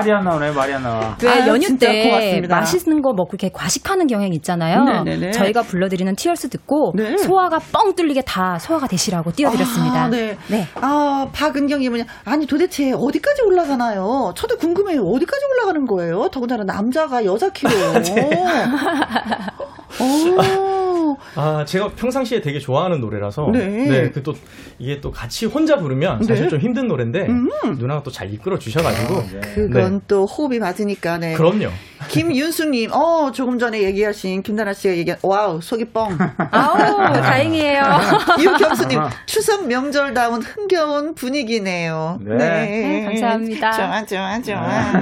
Speaker 5: 말이 안 나오네, 말이 안 나와.
Speaker 7: 왜 아, 연휴 때 고맙습니다. 맛있는 거 먹고 이렇게 과식하는 경향 있잖아요. 네네네. 저희가 불러드리는 티얼스 듣고 네. 소화가 뻥 뚫리게 다 소화가 되시라고 띄워드렸습니다.
Speaker 1: 아, 네. 네. 아, 박은경이 뭐냐. 아니, 도대체 어디까지 올라가나요? 저도 궁금해요. 어디까지 올라가는 거예요? 더군다나 남자가 여자 키로. (laughs) 네.
Speaker 6: 오. 아, 제가 평상시에 되게 좋아하는 노래라서. 네. 네. 그 또, 이게 또 같이 혼자 부르면 사실 네. 좀 힘든 노래인데, 음. 누나가 또 잘 이끌어 주셔가지고. 아, 네.
Speaker 1: 그건 네. 또 호흡이 맞으니까, 네.
Speaker 6: 그럼요.
Speaker 1: 김윤수님, 어, 조금 전에 얘기하신 김다나 씨가 얘기한, wow, 속이 뻥.
Speaker 7: 아우, 다행이에요. (laughs)
Speaker 1: 유경수님, 추석 명절다운 흥겨운 분위기네요.
Speaker 7: 네. 네. 감사합니다.
Speaker 1: 좋아, 좋아, 좋아.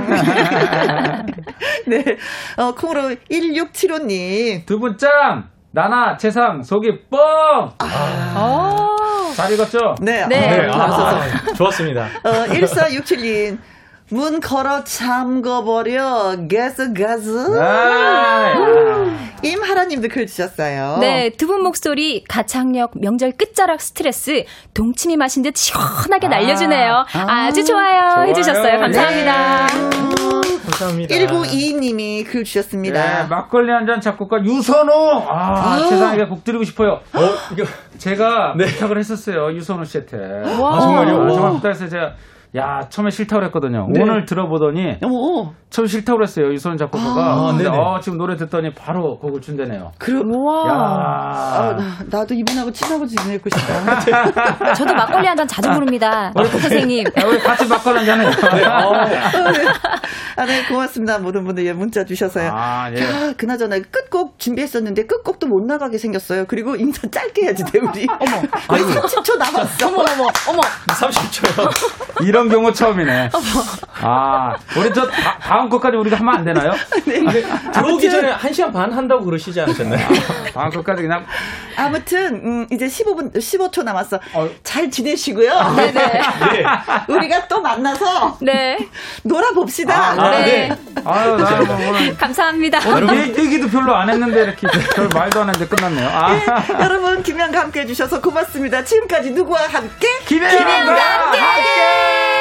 Speaker 1: 네. (laughs) 어, 콩으로 1675님.
Speaker 5: 두 분 짱! 나나, 재상, 속이 뻥! 아. 잘 읽었죠?
Speaker 1: 네.
Speaker 6: 네. 네. 아, 좋았습니다.
Speaker 1: 어, 1467님. 문 걸어 잠궈버려 가스 가스 아~ 임하라님도 글 주셨어요.
Speaker 7: 네, 두 분 목소리 가창력 명절 끝자락 스트레스 동치미 마신 듯 시원하게 날려주네요. 아~ 주 좋아요, 좋아요. 해주셨어요. 감사합니다. 네.
Speaker 6: 감사합니다.
Speaker 1: 1922님이 글 주셨습니다.
Speaker 5: 네, 막걸리 한 잔 작곡가 유선호. 아, 아~ 세상에 곡 드리고 싶어요. 어, 이거 제가 네. 부탁을 했었어요. 유선호 씨한테.
Speaker 6: 와. 아, 정말요? 아,
Speaker 5: 정말 부탁해서 제가 야, 처음에 싫다고 그랬거든요. 네. 오늘 들어보더니 오. 처음 싫다고 그랬어요. 유선 작곡가가. 아, 근데 어, 지금 노래 듣더니 바로 곡을 준대네요.
Speaker 1: 그럼 와. 아, 나, 도 이분하고 친하고 지내고 싶다. (laughs)
Speaker 7: 저도 막걸리 한 잔 자주 부릅니다. 우리 선생님.
Speaker 5: 야, 우리 같이 막걸리 한 잔 해요. 네. 어.
Speaker 1: 네. (laughs) 아, 네, 고맙습니다. 모든 분들 예, 문자 주셔서요. 아, 예. 야, 그나저나 끝곡 준비했었는데 끝곡도 못 나가게 생겼어요. 그리고 인사 짧게 해야지 돼, 우리. 어머. 거의 30초 (laughs) 남았어.
Speaker 7: 어머, 어머, 어머.
Speaker 6: 30초요.
Speaker 5: 이런 경우 처음이네. (laughs) 아, 우리 저 다, 음 것까지 우리가 하면 안 되나요? (laughs) 네.
Speaker 6: 아, 들어오기 전에 1시간 반 한다고 그러시지 않으셨나요?
Speaker 5: 다음 것까지 그냥.
Speaker 1: 아무튼, 음, 이제 15분, 15초 남았어. 어. 잘 지내시고요. 네네. 네. 우리가 또 만나서. 네. (laughs) 놀아봅시다.
Speaker 7: 아, 네. 네.
Speaker 5: 아유, 나뭐 오늘.
Speaker 7: 감사합니다.
Speaker 5: 오늘 얘기도 별로 안 했는데 이렇게 별 말도 안 했는데 끝났네요. 아. 네,
Speaker 1: 여러분, 김현과 함께 해주셔서 고맙습니다. 지금까지 누구와 함께?
Speaker 5: 김현과 함께! 함께!